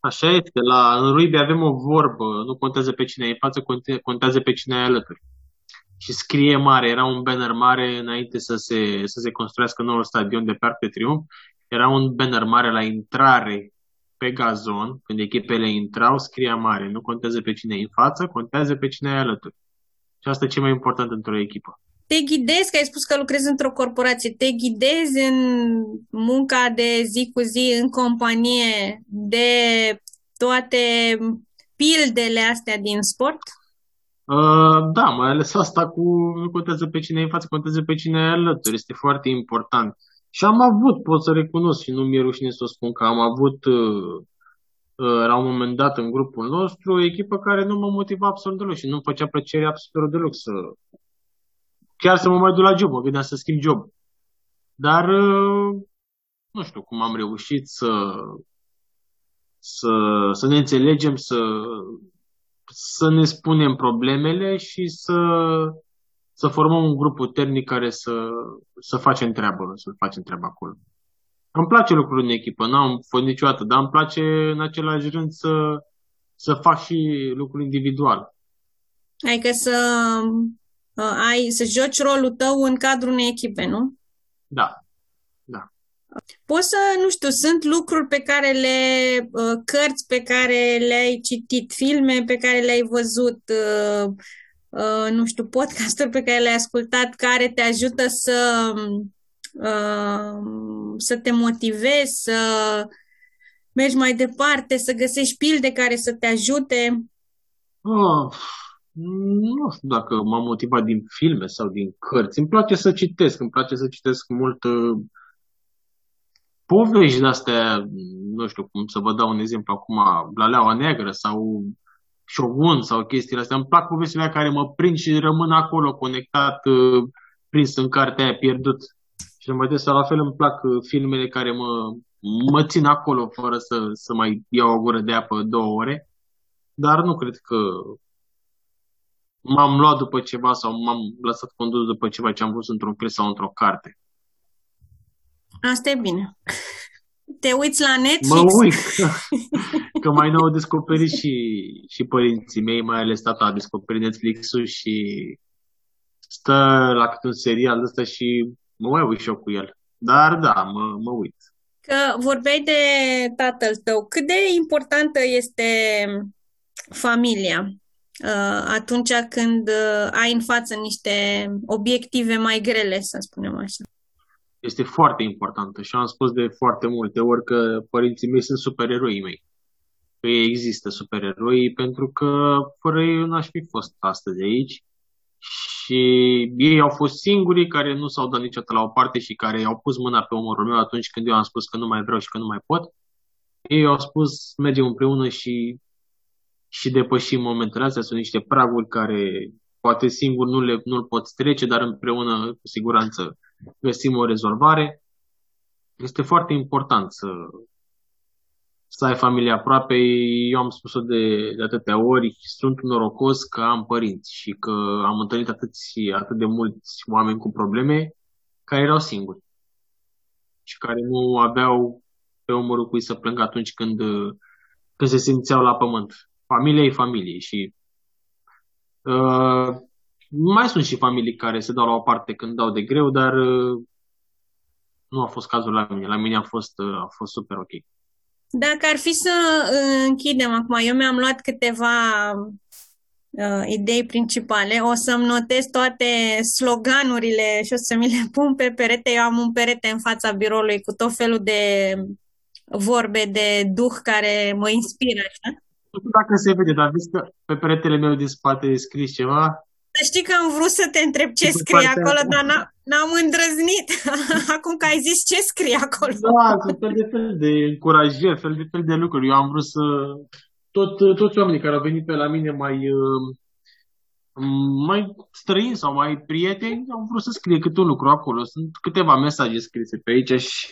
Așa este. La, în Ruibi avem o vorbă, nu contează pe cine e în față, contează pe cine e alături și scrie mare, era un banner mare înainte să se, să se construiască noul stadion de Parc de Triumf, era un banner mare la intrare pe gazon, când echipele intrau, scria mare, nu contează pe cine e în față, contează pe cine e alături. Și asta e ce mai important într-o echipă. Te ghidezi, că ai spus că lucrezi într-o corporație, te ghidezi în munca de zi cu zi în companie de toate pildele astea din sport? Uh, da, mai ales asta cu nu contează pe cine e în față, contează pe cine e alături. Este foarte important. Și am avut, pot să recunosc și nu mi-e rușine să o spun că am avut uh, uh, la un moment dat în grupul nostru o echipă care nu mă motiva absolut deloc și nu făcea plăcere absolut deloc să chiar să mă mai duc la job, mă gândeam să schimb job. Dar uh, nu știu cum am reușit să să, să ne înțelegem, să să ne spunem problemele și să, să formăm un grup puternic care să, să facem treabă, să facem treaba acolo. Îmi place lucrul în echipă, n-am fost niciodată, dar îmi place în același rând să, să fac și lucruri individual. Adică să uh, ai, să joci rolul tău în cadrul unei echipe, nu? Da, Poți să, nu știu, sunt lucruri pe care le, uh, cărți pe care le-ai citit, filme pe care le-ai văzut, uh, uh, nu știu, podcasturi pe care le-ai ascultat, care te ajută să, să te motivezi, să mergi mai departe, să găsești pilde care să te ajute? Oh, nu știu dacă m-am motivat din filme sau din cărți. Îmi place să citesc, îmi place să citesc mult uh, povești de astea, nu știu cum să vă dau un exemplu acum, Blaleaua Neagră sau Shogun sau chestiile astea. Îmi plac povestile care mă prind și rămân acolo conectat, uh, prins în cartea aia, pierdut. Și mai des la fel îmi plac uh, filmele care mă, mă țin acolo fără să, să mai iau o gură de apă două ore. Dar nu cred că m-am luat după ceva sau m-am lăsat condus după ceva ce am văzut într-un film sau într-o carte. Asta e bine. Te uiți la Netflix? Mă uit, că mai nou au descoperit și, și părinții mei, mai ales tata a descoperit Netflix-ul și stă la câte un serial ăsta și mă mai uit și eu cu el. Dar da, mă, mă uit. Că vorbeai de tatăl tău. Cât de importantă este familia uh, atunci când uh, ai în față niște obiective mai grele, să spunem așa? este foarte importantă și am spus de foarte multe ori că părinții mei sunt supereroii mei. Că ei există supereroi pentru că fără ei n-aș fi fost astăzi aici și ei au fost singurii care nu s-au dat niciodată la o parte și care au pus mâna pe umărul meu atunci când eu am spus că nu mai vreau și că nu mai pot. Ei au spus mergem împreună și, și depășim momentele astea. Sunt niște praguri care poate singur nu le, nu-l poți trece, dar împreună cu siguranță găsim o rezolvare. Este foarte important să, să ai familie aproape. Eu am spus-o de, de atâtea ori, sunt norocos că am părinți și că am întâlnit atât, atât de mulți oameni cu probleme care erau singuri și care nu aveau pe umărul cui să plângă atunci când, când se simțeau la pământ. Familia e familie și uh, mai sunt și familii care se dau la o parte când dau de greu, dar uh, nu a fost cazul la mine. La mine a fost, uh, a fost super ok. Dacă ar fi să uh, închidem acum, eu mi-am luat câteva uh, idei principale. O să-mi notez toate sloganurile și o să mi le pun pe perete. Eu am un perete în fața biroului cu tot felul de vorbe de duh care mă inspiră, așa. Nu știu dacă se vede, dar vezi că pe peretele meu din spate e scris ceva. Să știi că am vrut să te întreb ce scrie acolo, dar n-am îndrăznit. Acum că ai zis ce scrie acolo. Da, sunt fel de fel de încurajări, fel de fel de lucruri. Eu am vrut să... Tot, toți oamenii care au venit pe la mine mai, uh, mai străini sau mai prieteni, au vrut să scrie câte un lucru acolo. Sunt câteva mesaje scrise pe aici și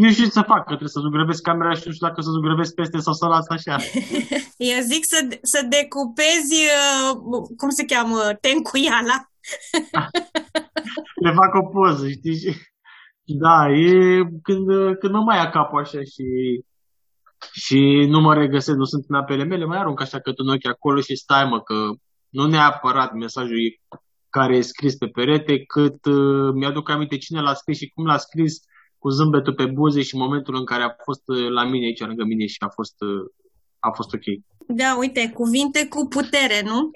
nu știu ce să fac, că trebuie să zugrăvesc camera și nu știu dacă să zugrăvesc peste sau să las așa. Eu zic să, să decupezi, uh, cum se cheamă, tencuiala. Le fac o poză, știi? Da, e când, când mă mai ia capul așa și, și nu mă regăsesc, nu sunt în apele mele, mai arunc așa cât un ochi acolo și stai mă, că nu neapărat mesajul care e scris pe perete, cât uh, mi-aduc aminte cine l-a scris și cum l-a scris, cu zâmbetul pe buze și momentul în care a fost uh, la mine aici lângă mine și a fost, uh, a fost ok. Da, uite, cuvinte cu putere, nu?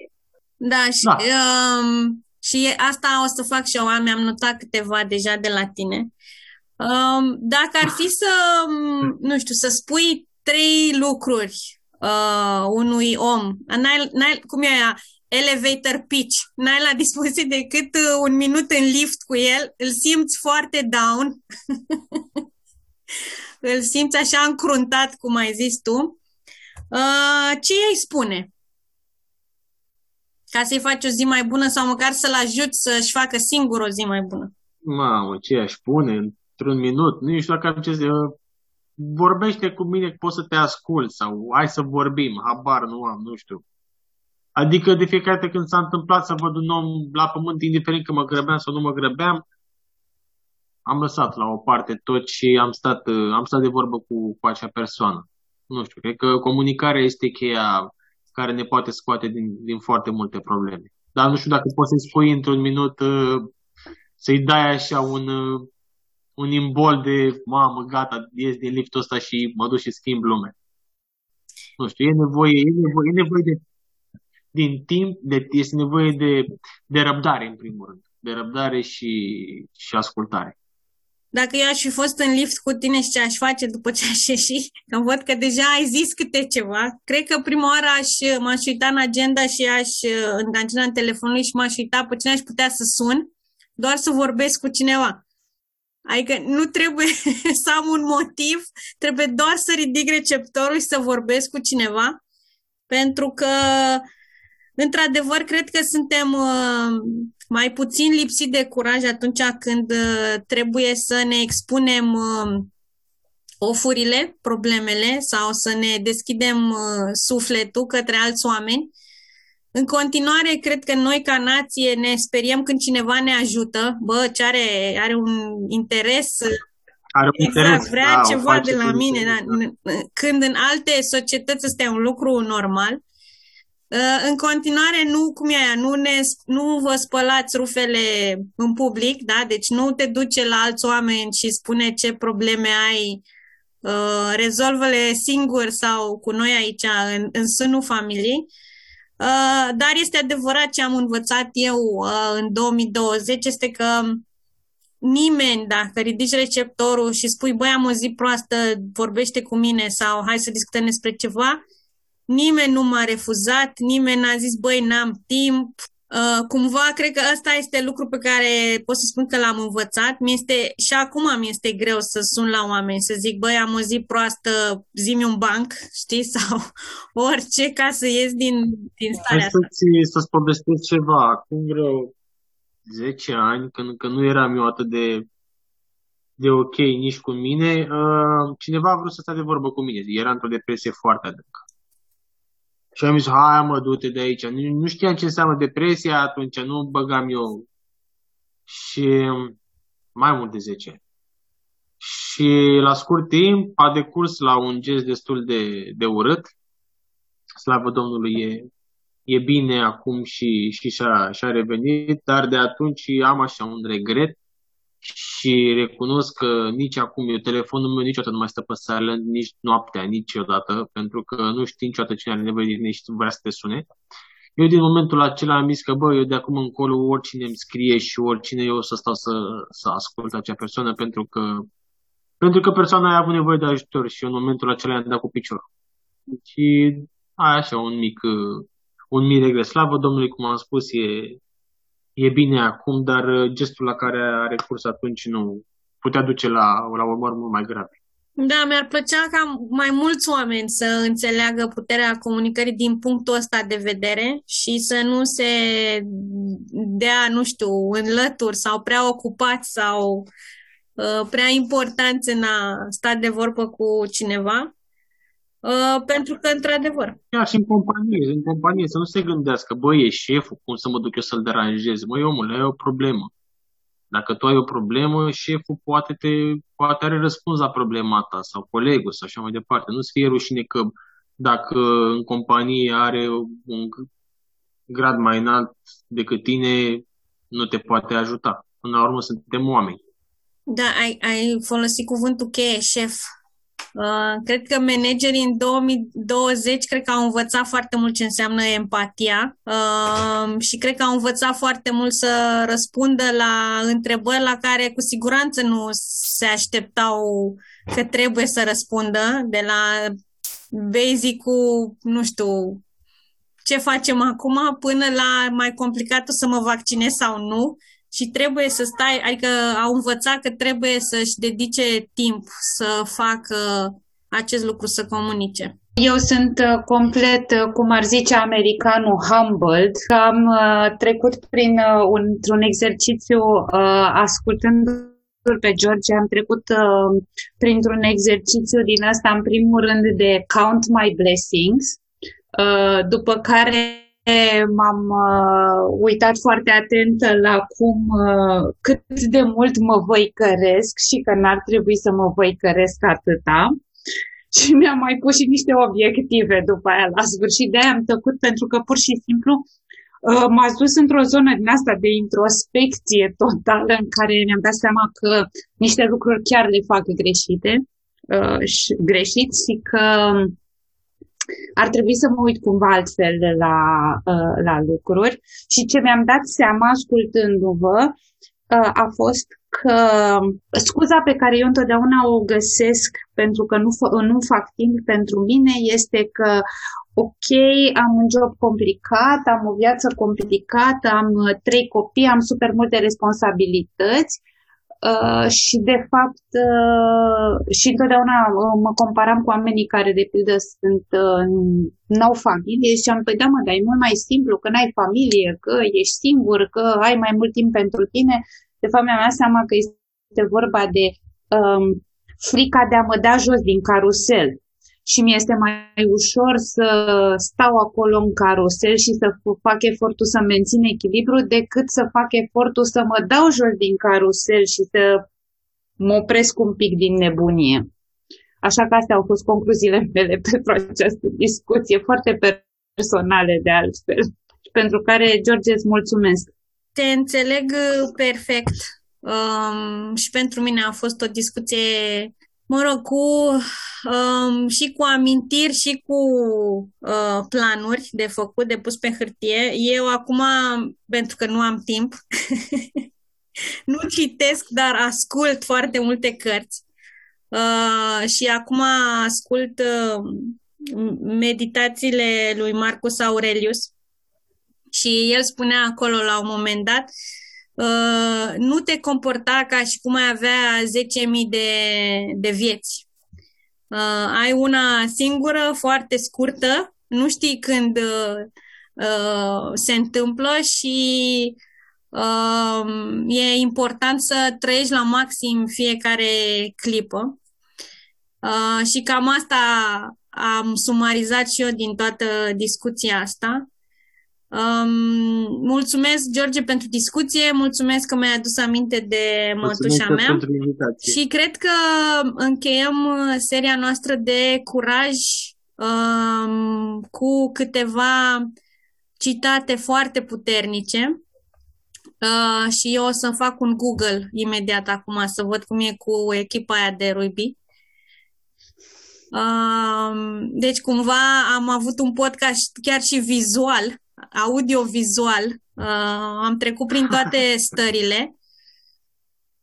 Da, și, da. Um, și asta o să fac și eu, mi-am notat câteva deja de la tine. Um, dacă ar fi să, um, nu știu, să spui trei lucruri uh, unui om, n-ai, n-ai, cum e aia, elevator pitch, n-ai la dispoziție decât uh, un minut în lift cu el, îl simți foarte down, îl simți așa încruntat, cum ai zis tu, uh, ce îi spune? Ca să-i faci o zi mai bună sau măcar să-l ajuți să-și facă singur o zi mai bună. Mamă, ce aș spune? Într-un minut? Nu știu dacă am ce să... Vorbește cu mine, poți să te ascult sau hai să vorbim, habar nu am, nu știu Adică de fiecare dată când s-a întâmplat să văd un om la pământ, indiferent că mă grăbeam sau nu mă grăbeam, am lăsat la o parte tot și am stat, am stat de vorbă cu, cu acea persoană. Nu știu, cred că comunicarea este cheia care ne poate scoate din, din foarte multe probleme. Dar nu știu dacă poți să-i spui într-un minut, să-i dai așa un, un imbol de mamă, gata, ies din liftul ăsta și mă duc și schimb lume. Nu știu, e nevoie, e nevoie, e nevoie de din timp, de, este nevoie de, de răbdare, în primul rând. De răbdare și, și ascultare. Dacă eu aș fi fost în lift cu tine și ce aș face după ce aș ieși, că văd că deja ai zis câte ceva, cred că prima oară aș, m-aș uita în agenda și aș, în agenda în telefonului și m-aș uita pe cine aș putea să sun, doar să vorbesc cu cineva. Adică nu trebuie să am un motiv, trebuie doar să ridic receptorul și să vorbesc cu cineva, pentru că Într-adevăr, cred că suntem uh, mai puțin lipsiți de curaj atunci când uh, trebuie să ne expunem uh, ofurile, problemele sau să ne deschidem sufletul către alți oameni. În continuare, cred că noi ca nație ne speriem când cineva ne ajută, bă, ce are, are un interes are un exact, interes, vrea da, ceva de la mine. Da. Când în alte societăți este un lucru normal, Uh, în continuare, nu, cum e aia, nu, ne, nu vă spălați rufele în public, da? Deci nu te duce la alți oameni și spune ce probleme ai, uh, rezolvă-le singur sau cu noi aici, în, în sânul familiei. Uh, dar este adevărat ce am învățat eu uh, în 2020, este că nimeni, dacă ridici receptorul și spui, băi, am o zi proastă, vorbește cu mine sau hai să discutăm despre ceva, nimeni nu m-a refuzat, nimeni n-a zis, băi, n-am timp. Uh, cumva, cred că ăsta este lucru pe care pot să spun că l-am învățat. Mi-este, și acum mi este greu să sun la oameni, să zic, băi, am o zi proastă, zi un banc, știi, sau orice, ca să ies din, din starea asta. Să-ți, să-ți povestesc ceva. Acum vreo 10 ani, când, când nu eram eu atât de de ok nici cu mine, uh, cineva a vrut să stea de vorbă cu mine. Era într-o depresie foarte adâncă. Și am zis, hai mă, du-te de aici. Nu, nu știam ce înseamnă depresia atunci, nu băgam eu. Și mai mult de 10 Și la scurt timp a decurs la un gest destul de, de urât. Slavă Domnului, e, e bine acum și, și și-a, și-a revenit, dar de atunci am așa un regret și recunosc că nici acum eu telefonul meu niciodată nu mai stă pe silent, nici noaptea, niciodată, pentru că nu știi niciodată cine are nevoie de tine și vrea să te sune. Eu din momentul acela am zis că, bă, eu de acum încolo oricine îmi scrie și oricine eu o să stau să, să ascult acea persoană pentru că pentru că persoana a avut nevoie de ajutor și eu în momentul acela i-am dat cu piciorul. Și ai așa un mic, un mic regres. Slavă Domnului, cum am spus, e, e bine acum, dar gestul la care a recurs atunci nu putea duce la, la urmări mult mai grave. Da, mi-ar plăcea ca mai mulți oameni să înțeleagă puterea comunicării din punctul ăsta de vedere și să nu se dea, nu știu, în lături sau prea ocupați sau uh, prea importanți în a sta de vorbă cu cineva. Uh, pentru că, într-adevăr... Chiar și în companie, în companie, să nu se gândească, băi, e șeful, cum să mă duc eu să-l deranjez? Măi, omule, ai o problemă. Dacă tu ai o problemă, șeful poate, te, poate are răspuns la problema ta sau colegul sau așa mai departe. Nu-ți fie rușine că dacă în companie are un grad mai înalt decât tine, nu te poate ajuta. Până la urmă suntem oameni. Da, ai, ai folosit cuvântul cheie, șef. Uh, cred că managerii în 2020 cred că au învățat foarte mult ce înseamnă empatia. Uh, și cred că au învățat foarte mult să răspundă la întrebări la care cu siguranță nu se așteptau că trebuie să răspundă, de la basic cu, nu știu, ce facem acum, până la mai complicat să mă vaccinez sau nu și trebuie să stai, adică au învățat că trebuie să-și dedice timp să facă acest lucru, să comunice. Eu sunt uh, complet, uh, cum ar zice americanul, humbled. Am uh, trecut prin un, un exercițiu ascultând pe George, am trecut uh, printr-un exercițiu din asta, în primul rând, de Count My Blessings, uh, după care m-am uh, uitat foarte atent la cum, uh, cât de mult mă văicăresc și că n-ar trebui să mă văicăresc atâta. Și mi-am mai pus și niște obiective după aia la sfârșit. De aia am tăcut pentru că pur și simplu uh, m-a dus într-o zonă din asta de introspecție totală în care mi-am dat seama că niște lucruri chiar le fac greșite uh, și greșit și că ar trebui să mă uit cumva altfel la, uh, la lucruri. Și ce mi-am dat seama ascultându-vă uh, a fost că scuza pe care eu întotdeauna o găsesc pentru că nu, nu fac timp pentru mine este că ok, am un job complicat, am o viață complicată, am uh, trei copii, am super multe responsabilități Uh, și de fapt uh, și întotdeauna uh, mă comparam cu oamenii care de pildă sunt uh, n-au familie și am păi da mă, dar e mult mai simplu că n-ai familie, că ești singur, că ai mai mult timp pentru tine. De fapt mi-am dat seama că este vorba de um, frica de a mă da jos din carusel și mi este mai ușor să stau acolo în carusel și să fac efortul să mențin echilibru decât să fac efortul să mă dau jos din carusel și să mă opresc un pic din nebunie. Așa că astea au fost concluziile mele pentru această discuție, foarte personale de altfel, pentru care, George, îți mulțumesc. Te înțeleg uh, perfect um, și pentru mine a fost o discuție mă rog, cu, um, și cu amintiri și cu uh, planuri de făcut, de pus pe hârtie. Eu acum, pentru că nu am timp, nu citesc, dar ascult foarte multe cărți. Uh, și acum ascult uh, meditațiile lui Marcus Aurelius și el spunea acolo la un moment dat Uh, nu te comporta ca și cum ai avea 10.000 de, de vieți. Uh, ai una singură, foarte scurtă, nu știi când uh, uh, se întâmplă și uh, e important să trăiești la maxim fiecare clipă. Uh, și cam asta am sumarizat și eu din toată discuția asta. Um, mulțumesc, George, pentru discuție, mulțumesc că mi-ai adus aminte de mătușa mea și cred că încheiem uh, seria noastră de curaj um, cu câteva citate foarte puternice. Uh, și eu o să fac un Google imediat acum să văd cum e cu echipa aia de rugby. Uh, deci cumva am avut un podcast chiar și vizual audio-vizual. Uh, am trecut prin toate stările.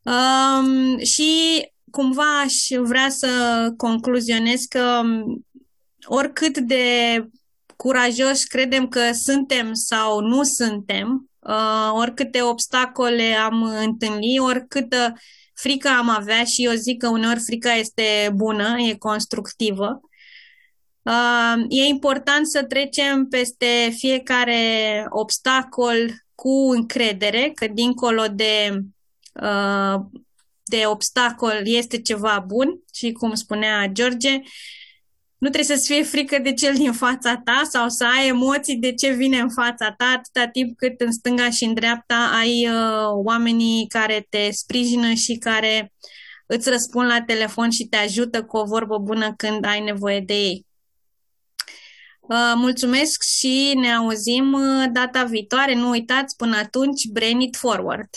Um, și cumva aș vrea să concluzionez că um, oricât de curajoși credem că suntem sau nu suntem, uh, oricâte obstacole am întâlnit, oricâtă frică am avea și eu zic că uneori frica este bună, e constructivă. Uh, e important să trecem peste fiecare obstacol cu încredere, că dincolo de, uh, de obstacol este ceva bun și cum spunea George, nu trebuie să-ți fie frică de cel din fața ta sau să ai emoții de ce vine în fața ta, atâta timp cât în stânga și în dreapta ai uh, oamenii care te sprijină și care îți răspund la telefon și te ajută cu o vorbă bună când ai nevoie de ei. Uh, mulțumesc și ne auzim uh, data viitoare. Nu uitați, până atunci, brain it forward!